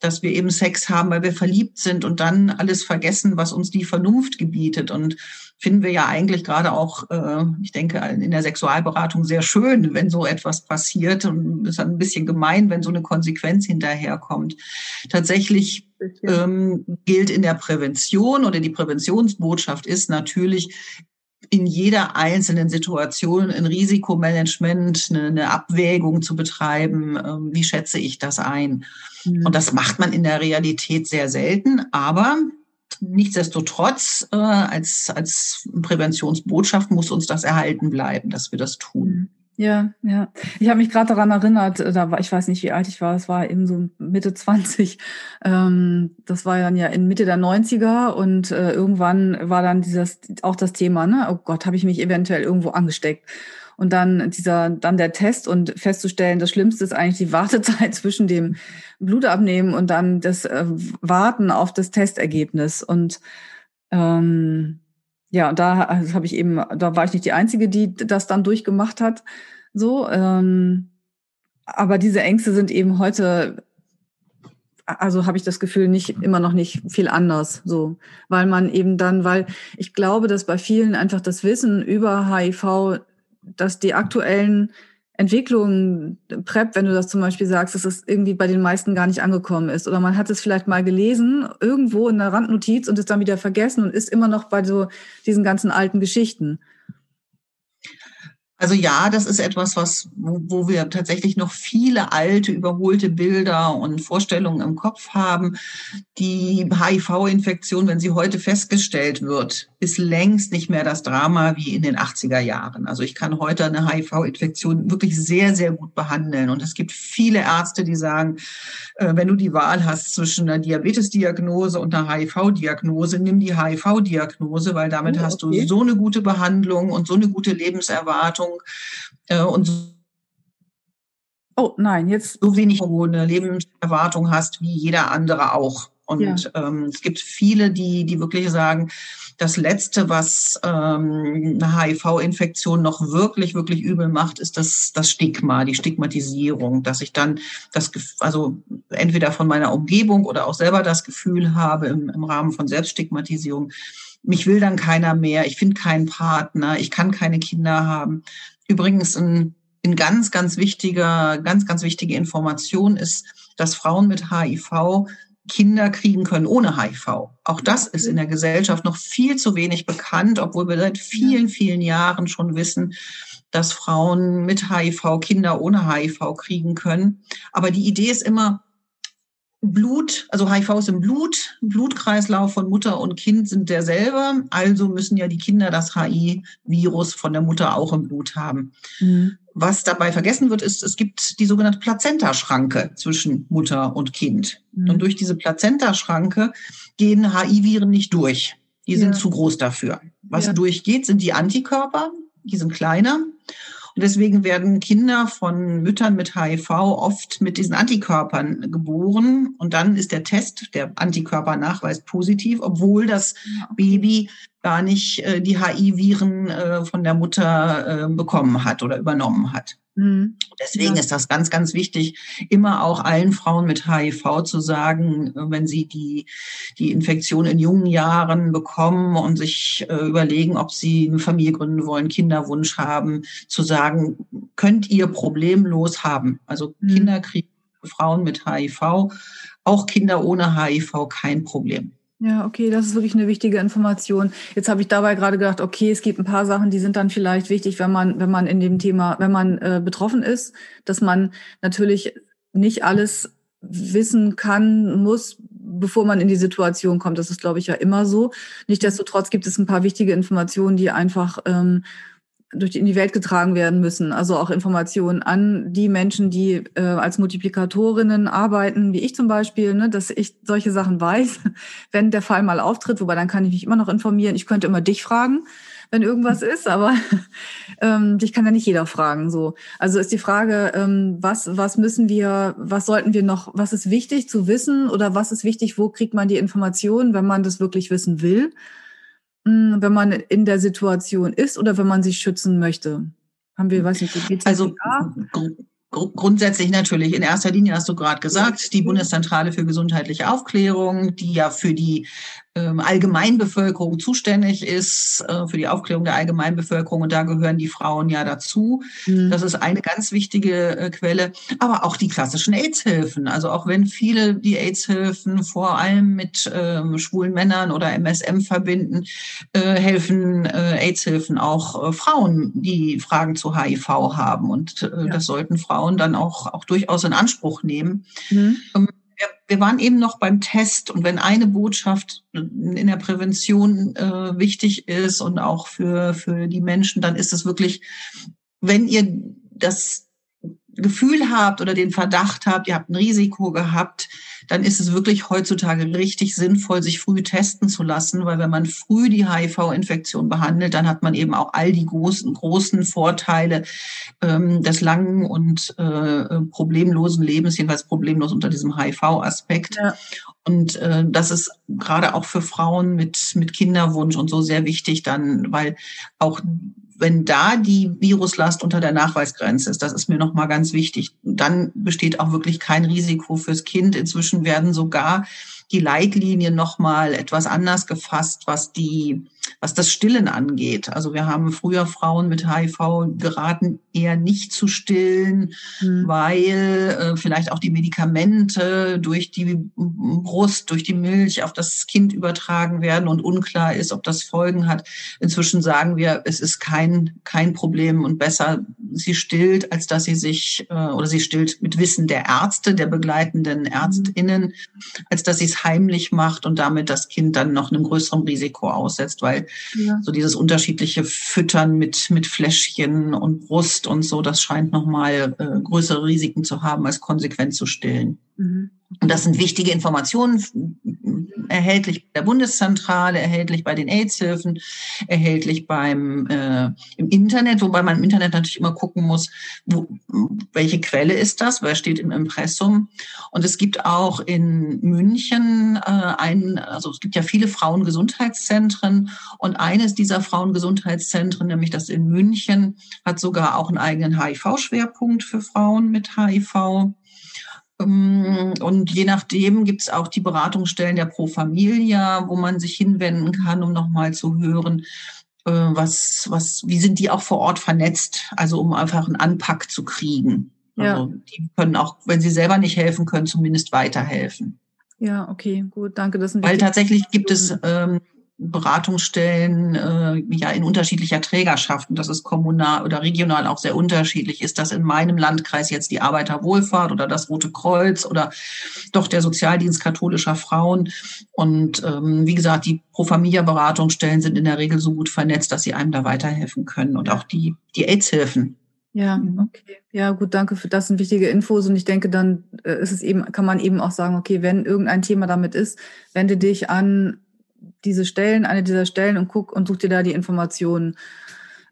dass wir eben Sex haben, weil wir verliebt sind und dann alles vergessen, was uns die Vernunft gebietet. Und finden wir ja eigentlich gerade auch, äh, ich denke, in der Sexualberatung sehr schön, wenn so etwas passiert. Und es ist ein bisschen gemein, wenn so eine Konsequenz hinterherkommt. Tatsächlich ähm, gilt in der Prävention oder die Präventionsbotschaft ist natürlich, in jeder einzelnen Situation ein Risikomanagement, eine, eine Abwägung zu betreiben, ähm, wie schätze ich das ein. Mhm. Und das macht man in der Realität sehr selten, aber nichtsdestotrotz äh, als, als Präventionsbotschaft muss uns das erhalten bleiben, dass wir das tun. Ja, ja. Ich habe mich gerade daran erinnert, äh, da war, ich weiß nicht, wie alt ich war, es war eben so Mitte 20. Ähm, das war dann ja in Mitte der 90er und äh, irgendwann war dann dieses auch das Thema, ne? Oh Gott, habe ich mich eventuell irgendwo angesteckt. Und dann dieser, dann der Test und festzustellen, das Schlimmste ist eigentlich die Wartezeit zwischen dem Blutabnehmen und dann das äh, Warten auf das Testergebnis. Und ähm, ja, da habe ich eben, da war ich nicht die Einzige, die das dann durchgemacht hat. So, ähm, aber diese Ängste sind eben heute, also habe ich das Gefühl, nicht immer noch nicht viel anders. So, weil man eben dann, weil ich glaube, dass bei vielen einfach das Wissen über HIV, dass die aktuellen Entwicklung, PrEP, wenn du das zum Beispiel sagst, dass es irgendwie bei den meisten gar nicht angekommen ist. Oder man hat es vielleicht mal gelesen, irgendwo in einer Randnotiz und ist dann wieder vergessen und ist immer noch bei so diesen ganzen alten Geschichten. Also ja, das ist etwas, was, wo, wo wir tatsächlich noch viele alte, überholte Bilder und Vorstellungen im Kopf haben. Die HIV-Infektion, wenn sie heute festgestellt wird, ist längst nicht mehr das Drama wie in den 80er Jahren. Also ich kann heute eine HIV-Infektion wirklich sehr, sehr gut behandeln. Und es gibt viele Ärzte, die sagen, äh, wenn du die Wahl hast zwischen einer Diabetes-Diagnose und einer HIV-Diagnose, nimm die HIV-Diagnose, weil damit oh, okay. hast du so eine gute Behandlung und so eine gute Lebenserwartung äh, und so Oh nein, jetzt. So wenig eine Lebenserwartung hast wie jeder andere auch. Und ja. ähm, es gibt viele, die, die wirklich sagen, das Letzte, was ähm, eine HIV-Infektion noch wirklich, wirklich übel macht, ist das, das Stigma, die Stigmatisierung, dass ich dann das, also entweder von meiner Umgebung oder auch selber das Gefühl habe im, im Rahmen von Selbststigmatisierung, mich will dann keiner mehr, ich finde keinen Partner, ich kann keine Kinder haben. Übrigens ein, ein ganz, ganz wichtiger, ganz, ganz wichtige Information ist, dass Frauen mit HIV Kinder kriegen können ohne HIV. Auch das ist in der Gesellschaft noch viel zu wenig bekannt, obwohl wir seit vielen, vielen Jahren schon wissen, dass Frauen mit HIV Kinder ohne HIV kriegen können. Aber die Idee ist immer, Blut, also HIV ist im Blut, Blutkreislauf von Mutter und Kind sind derselbe, also müssen ja die Kinder das HIV-Virus von der Mutter auch im Blut haben. Mhm. Was dabei vergessen wird, ist, es gibt die sogenannte Plazentaschranke zwischen Mutter und Kind. Mhm. Und durch diese Plazentaschranke gehen HIV-Viren nicht durch. Die sind ja. zu groß dafür. Was ja. durchgeht, sind die Antikörper, die sind kleiner. Und deswegen werden Kinder von Müttern mit HIV oft mit diesen Antikörpern geboren. Und dann ist der Test, der Antikörpernachweis positiv, obwohl das Baby gar nicht äh, die HIV-Viren äh, von der Mutter äh, bekommen hat oder übernommen hat. Mhm. Deswegen ja. ist das ganz, ganz wichtig, immer auch allen Frauen mit HIV zu sagen, wenn sie die, die Infektion in jungen Jahren bekommen und sich äh, überlegen, ob sie eine Familie gründen wollen, Kinderwunsch haben, zu sagen, könnt ihr problemlos haben. Also mhm. Kinder kriegen Frauen mit HIV, auch Kinder ohne HIV kein Problem. Ja, okay, das ist wirklich eine wichtige Information. Jetzt habe ich dabei gerade gedacht, okay, es gibt ein paar Sachen, die sind dann vielleicht wichtig, wenn man, wenn man in dem Thema, wenn man äh, betroffen ist, dass man natürlich nicht alles wissen kann, muss, bevor man in die Situation kommt. Das ist, glaube ich, ja immer so. Nichtsdestotrotz gibt es ein paar wichtige Informationen, die einfach ähm, durch die, in die Welt getragen werden müssen. Also auch Informationen an die Menschen, die äh, als Multiplikatorinnen arbeiten, wie ich zum Beispiel, ne, dass ich solche Sachen weiß, wenn der Fall mal auftritt. Wobei dann kann ich mich immer noch informieren. Ich könnte immer dich fragen, wenn irgendwas ist, aber ähm, dich kann ja nicht jeder fragen. So, also ist die Frage, ähm, was was müssen wir, was sollten wir noch, was ist wichtig zu wissen oder was ist wichtig, wo kriegt man die Informationen, wenn man das wirklich wissen will? Hm, wenn man in der Situation ist oder wenn man sich schützen möchte? Haben wir, weiß nicht, geht's also Grundsätzlich natürlich. In erster Linie hast du gerade gesagt, die Bundeszentrale für gesundheitliche Aufklärung, die ja für die Allgemeinbevölkerung zuständig ist, äh, für die Aufklärung der Allgemeinbevölkerung. Und da gehören die Frauen ja dazu. Mhm. Das ist eine ganz wichtige äh, Quelle. Aber auch die klassischen AIDS-Hilfen. Also auch wenn viele die AIDS-Hilfen vor allem mit ähm, schwulen Männern oder MSM verbinden, äh, helfen äh, AIDS-Hilfen auch äh, Frauen, die Fragen zu HIV haben. Und äh, ja. das sollten Frauen dann auch, auch durchaus in Anspruch nehmen. Mhm. Ähm, wir waren eben noch beim Test und wenn eine Botschaft in der Prävention äh, wichtig ist und auch für, für die Menschen, dann ist es wirklich, wenn ihr das Gefühl habt oder den Verdacht habt, ihr habt ein Risiko gehabt, dann ist es wirklich heutzutage richtig sinnvoll, sich früh testen zu lassen, weil wenn man früh die HIV-Infektion behandelt, dann hat man eben auch all die großen, großen Vorteile ähm, des langen und äh, problemlosen Lebens, jedenfalls problemlos unter diesem HIV-Aspekt. Ja. Und äh, das ist gerade auch für Frauen mit, mit Kinderwunsch und so sehr wichtig dann, weil auch wenn da die Viruslast unter der Nachweisgrenze ist, das ist mir nochmal ganz wichtig, dann besteht auch wirklich kein Risiko fürs Kind. Inzwischen werden sogar die Leitlinien nochmal etwas anders gefasst, was die was das Stillen angeht. Also wir haben früher Frauen mit HIV geraten, eher nicht zu stillen, mhm. weil äh, vielleicht auch die Medikamente durch die Brust, durch die Milch auf das Kind übertragen werden und unklar ist, ob das Folgen hat. Inzwischen sagen wir, es ist kein, kein Problem und besser, sie stillt, als dass sie sich, äh, oder sie stillt mit Wissen der Ärzte, der begleitenden Ärztinnen, als dass sie es heimlich macht und damit das Kind dann noch einem größeren Risiko aussetzt, weil ja. so dieses unterschiedliche Füttern mit, mit Fläschchen und Brust und so, das scheint nochmal äh, größere Risiken zu haben, als konsequent zu stillen. Mhm. Und das sind wichtige Informationen, erhältlich bei der Bundeszentrale, erhältlich bei den AIDS-Hilfen, erhältlich beim äh, im Internet, wobei man im Internet natürlich immer gucken muss, wo, welche Quelle ist das, wer steht im Impressum. Und es gibt auch in München äh, ein, also es gibt ja viele Frauengesundheitszentren und eines dieser Frauengesundheitszentren, nämlich das in München, hat sogar auch einen eigenen HIV-Schwerpunkt für Frauen mit HIV. Ähm, und je nachdem gibt es auch die Beratungsstellen der Pro Familia, wo man sich hinwenden kann, um nochmal zu hören, äh, was, was, wie sind die auch vor Ort vernetzt, also um einfach einen Anpack zu kriegen. Ja. Also die können auch, wenn sie selber nicht helfen können, zumindest weiterhelfen. Ja, okay, gut, danke. Das Weil tatsächlich gibt es ähm, Beratungsstellen äh, ja in unterschiedlicher Trägerschaft und das ist kommunal oder regional auch sehr unterschiedlich. Ist das in meinem Landkreis jetzt die Arbeiterwohlfahrt oder das Rote Kreuz oder doch der Sozialdienst katholischer Frauen? Und ähm, wie gesagt, die Pro Familia Beratungsstellen sind in der Regel so gut vernetzt, dass sie einem da weiterhelfen können und auch die die AIDS-Hilfen. Ja, mhm. okay. Ja, gut, danke für das sind wichtige Infos und ich denke, dann äh, ist es eben, kann man eben auch sagen, okay, wenn irgendein Thema damit ist, wende dich an diese Stellen, eine dieser Stellen und guck und such dir da die Informationen.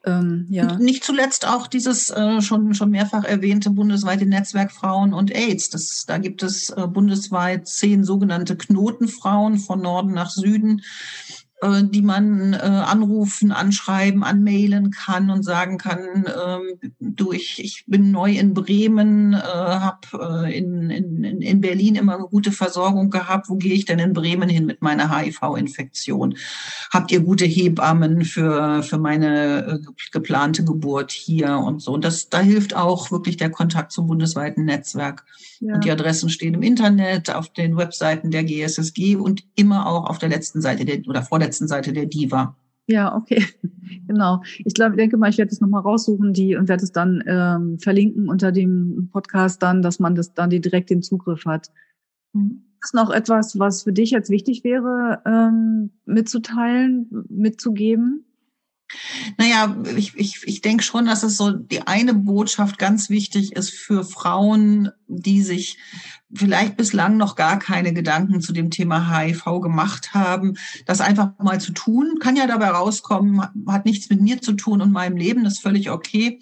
Ähm, ja. Nicht zuletzt auch dieses äh, schon, schon mehrfach erwähnte bundesweite Netzwerk Frauen und AIDS. Das, da gibt es äh, bundesweit zehn sogenannte Knotenfrauen von Norden nach Süden, äh, die man äh, anrufen, anschreiben, anmailen kann und sagen kann, äh, du, ich, ich bin neu in Bremen, äh, habe äh, in, in, in Berlin immer eine gute Versorgung gehabt, wo gehe ich denn in Bremen hin mit meiner HIV-Infektion? Habt ihr gute Hebammen für, für meine äh, geplante Geburt hier und so? Und das, da hilft auch wirklich der Kontakt zum bundesweiten Netzwerk. Ja. Und die Adressen stehen im Internet, auf den Webseiten der GSSG und immer auch auf der letzten Seite der, oder vor der letzten Seite der Diva. Ja, okay, genau. Ich glaube, ich denke mal, ich werde es nochmal raussuchen, die und werde es dann ähm, verlinken unter dem Podcast dann, dass man das dann die direkt den Zugriff hat. Mhm. Ist noch etwas, was für dich jetzt wichtig wäre, ähm, mitzuteilen, mitzugeben? Naja, ich, ich, ich denke schon, dass es so die eine Botschaft ganz wichtig ist für Frauen, die sich vielleicht bislang noch gar keine Gedanken zu dem Thema HIV gemacht haben, das einfach mal zu tun. Kann ja dabei rauskommen, hat nichts mit mir zu tun und meinem Leben, das ist völlig okay.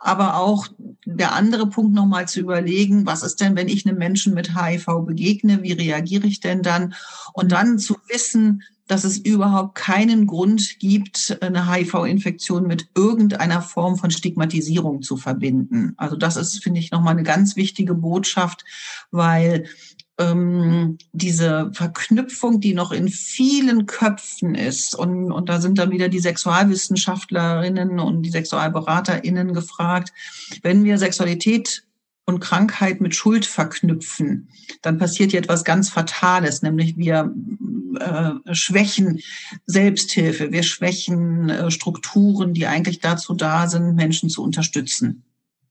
Aber auch der andere Punkt nochmal zu überlegen, was ist denn, wenn ich einem Menschen mit HIV begegne, wie reagiere ich denn dann? Und dann zu wissen, dass es überhaupt keinen Grund gibt, eine HIV-Infektion mit irgendeiner Form von Stigmatisierung zu verbinden. Also das ist, finde ich, nochmal eine ganz wichtige Botschaft, weil ähm, diese Verknüpfung, die noch in vielen Köpfen ist, und, und da sind dann wieder die Sexualwissenschaftlerinnen und die Sexualberaterinnen gefragt, wenn wir Sexualität und Krankheit mit Schuld verknüpfen, dann passiert hier etwas ganz Fatales, nämlich wir äh, schwächen Selbsthilfe, wir schwächen äh, Strukturen, die eigentlich dazu da sind, Menschen zu unterstützen.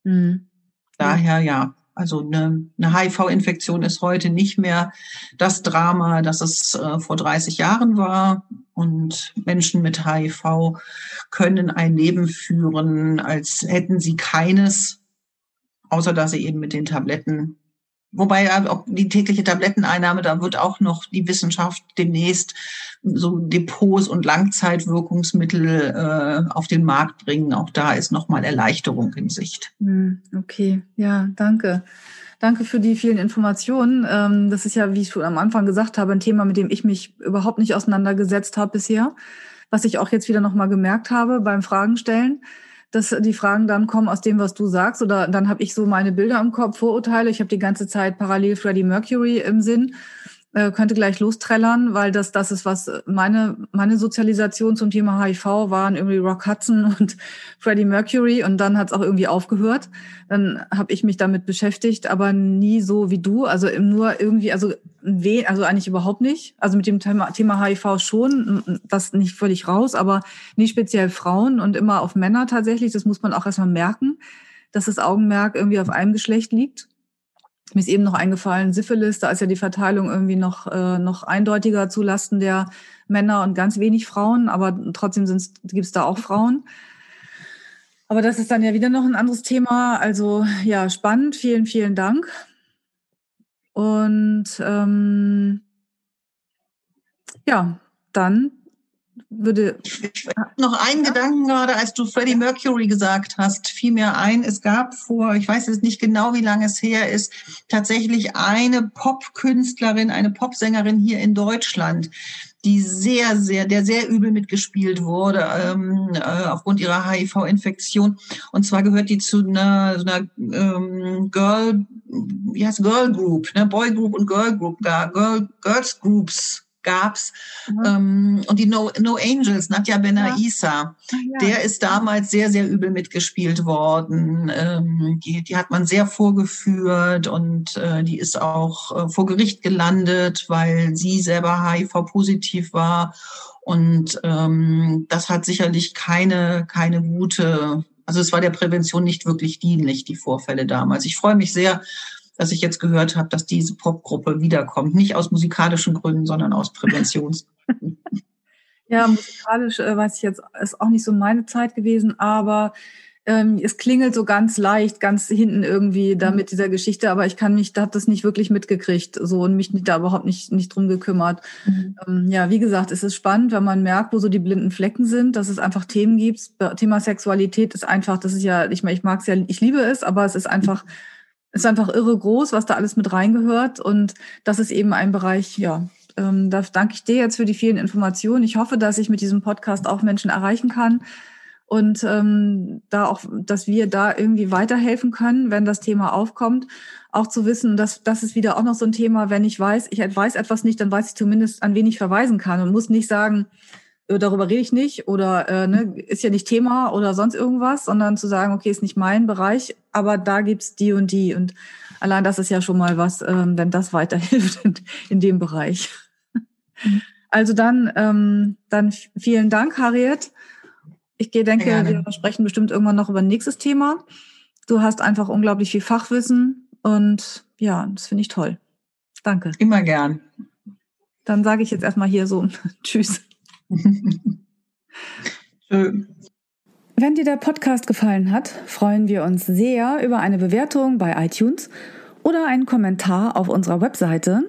Mhm. Daher ja, also eine, eine HIV-Infektion ist heute nicht mehr das Drama, das es äh, vor 30 Jahren war. Und Menschen mit HIV können ein Leben führen, als hätten sie keines, außer dass sie eben mit den Tabletten Wobei auch die tägliche Tabletteneinnahme, da wird auch noch die Wissenschaft demnächst so Depots und Langzeitwirkungsmittel äh, auf den Markt bringen. Auch da ist nochmal Erleichterung in Sicht. Hm, okay, ja, danke. Danke für die vielen Informationen. Ähm, das ist ja, wie ich schon am Anfang gesagt habe, ein Thema, mit dem ich mich überhaupt nicht auseinandergesetzt habe bisher, was ich auch jetzt wieder nochmal gemerkt habe beim Fragen stellen dass die Fragen dann kommen aus dem, was du sagst. Oder dann habe ich so meine Bilder im Kopf, Vorurteile. Ich habe die ganze Zeit parallel Freddie Mercury im Sinn äh, könnte gleich losträllern, weil das das ist, was meine meine Sozialisation zum Thema HIV waren irgendwie Rock Hudson und Freddie Mercury und dann hat es auch irgendwie aufgehört. Dann habe ich mich damit beschäftigt, aber nie so wie du, also nur irgendwie, also we, also eigentlich überhaupt nicht. Also mit dem Thema, Thema HIV schon, das nicht völlig raus, aber nie speziell Frauen und immer auf Männer tatsächlich. Das muss man auch erstmal merken, dass das Augenmerk irgendwie auf einem Geschlecht liegt. Mir ist eben noch eingefallen, Syphilis, da ist ja die Verteilung irgendwie noch, äh, noch eindeutiger zu Lasten der Männer und ganz wenig Frauen, aber trotzdem gibt es da auch Frauen. Aber das ist dann ja wieder noch ein anderes Thema. Also ja, spannend. Vielen, vielen Dank. Und ähm, ja, dann würde. Ich noch einen. Gedanken gerade, als du Freddie Mercury gesagt hast, fiel mir ein, es gab vor, ich weiß jetzt nicht genau, wie lange es her ist, tatsächlich eine Popkünstlerin, eine Popsängerin hier in Deutschland, die sehr, sehr, der sehr übel mitgespielt wurde ähm, äh, aufgrund ihrer HIV-Infektion. Und zwar gehört die zu einer, so einer ähm, Girl, wie heißt Girl Group, ne? Boy Group und Girl Group, Girl, Girls Groups gab's. Mhm. Ähm, und die no, no Angels, Nadja Benaisa, ja. ja. der ist damals sehr, sehr übel mitgespielt worden. Ähm, die, die hat man sehr vorgeführt und äh, die ist auch äh, vor Gericht gelandet, weil sie selber HIV-positiv war. Und ähm, das hat sicherlich keine, keine gute, also es war der Prävention nicht wirklich dienlich, die Vorfälle damals. Ich freue mich sehr, dass ich jetzt gehört habe, dass diese Popgruppe wiederkommt. Nicht aus musikalischen Gründen, sondern aus Präventionsgründen. ja, musikalisch äh, weiß ich jetzt, ist auch nicht so meine Zeit gewesen, aber ähm, es klingelt so ganz leicht, ganz hinten irgendwie da mhm. mit dieser Geschichte, aber ich kann mich, da habe das nicht wirklich mitgekriegt, so und mich da überhaupt nicht nicht drum gekümmert. Mhm. Ähm, ja, wie gesagt, es ist spannend, wenn man merkt, wo so die blinden Flecken sind, dass es einfach Themen gibt. Thema Sexualität ist einfach, das ist ja, ich meine, ich mag es ja, ich liebe es, aber es ist einfach ist einfach irre groß, was da alles mit reingehört. Und das ist eben ein Bereich, ja, ähm, da danke ich dir jetzt für die vielen Informationen. Ich hoffe, dass ich mit diesem Podcast auch Menschen erreichen kann und ähm, da auch, dass wir da irgendwie weiterhelfen können, wenn das Thema aufkommt. Auch zu wissen, dass das ist wieder auch noch so ein Thema, wenn ich weiß, ich weiß etwas nicht, dann weiß ich zumindest, an wen ich verweisen kann und muss nicht sagen, darüber rede ich nicht oder äh, ne, ist ja nicht Thema oder sonst irgendwas, sondern zu sagen, okay, ist nicht mein Bereich, aber da gibt's die und die. Und allein das ist ja schon mal was, ähm, wenn das weiterhilft in, in dem Bereich. Mhm. Also dann, ähm, dann vielen Dank, Harriet. Ich gehe, denke, wir sprechen bestimmt irgendwann noch über ein nächstes Thema. Du hast einfach unglaublich viel Fachwissen und ja, das finde ich toll. Danke. Immer gern. Dann sage ich jetzt erstmal hier so Tschüss. Tschö. Wenn dir der Podcast gefallen hat, freuen wir uns sehr über eine Bewertung bei iTunes oder einen Kommentar auf unserer Webseite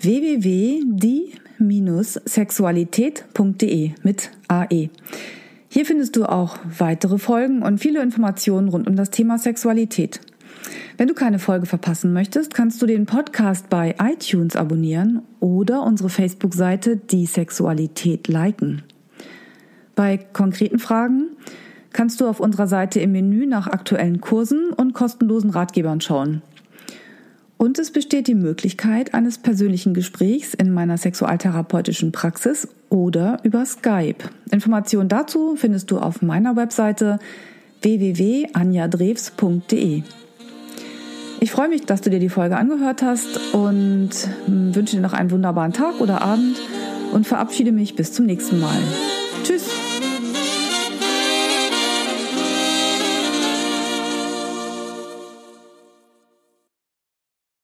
www.die-sexualität.de mit AE. Hier findest du auch weitere Folgen und viele Informationen rund um das Thema Sexualität. Wenn du keine Folge verpassen möchtest, kannst du den Podcast bei iTunes abonnieren oder unsere Facebook-Seite Die Sexualität liken. Bei konkreten Fragen kannst du auf unserer Seite im Menü nach aktuellen Kursen und kostenlosen Ratgebern schauen. Und es besteht die Möglichkeit eines persönlichen Gesprächs in meiner sexualtherapeutischen Praxis oder über Skype. Informationen dazu findest du auf meiner Webseite www.anjadrews.de. Ich freue mich, dass du dir die Folge angehört hast und wünsche dir noch einen wunderbaren Tag oder Abend und verabschiede mich bis zum nächsten Mal. Tschüss!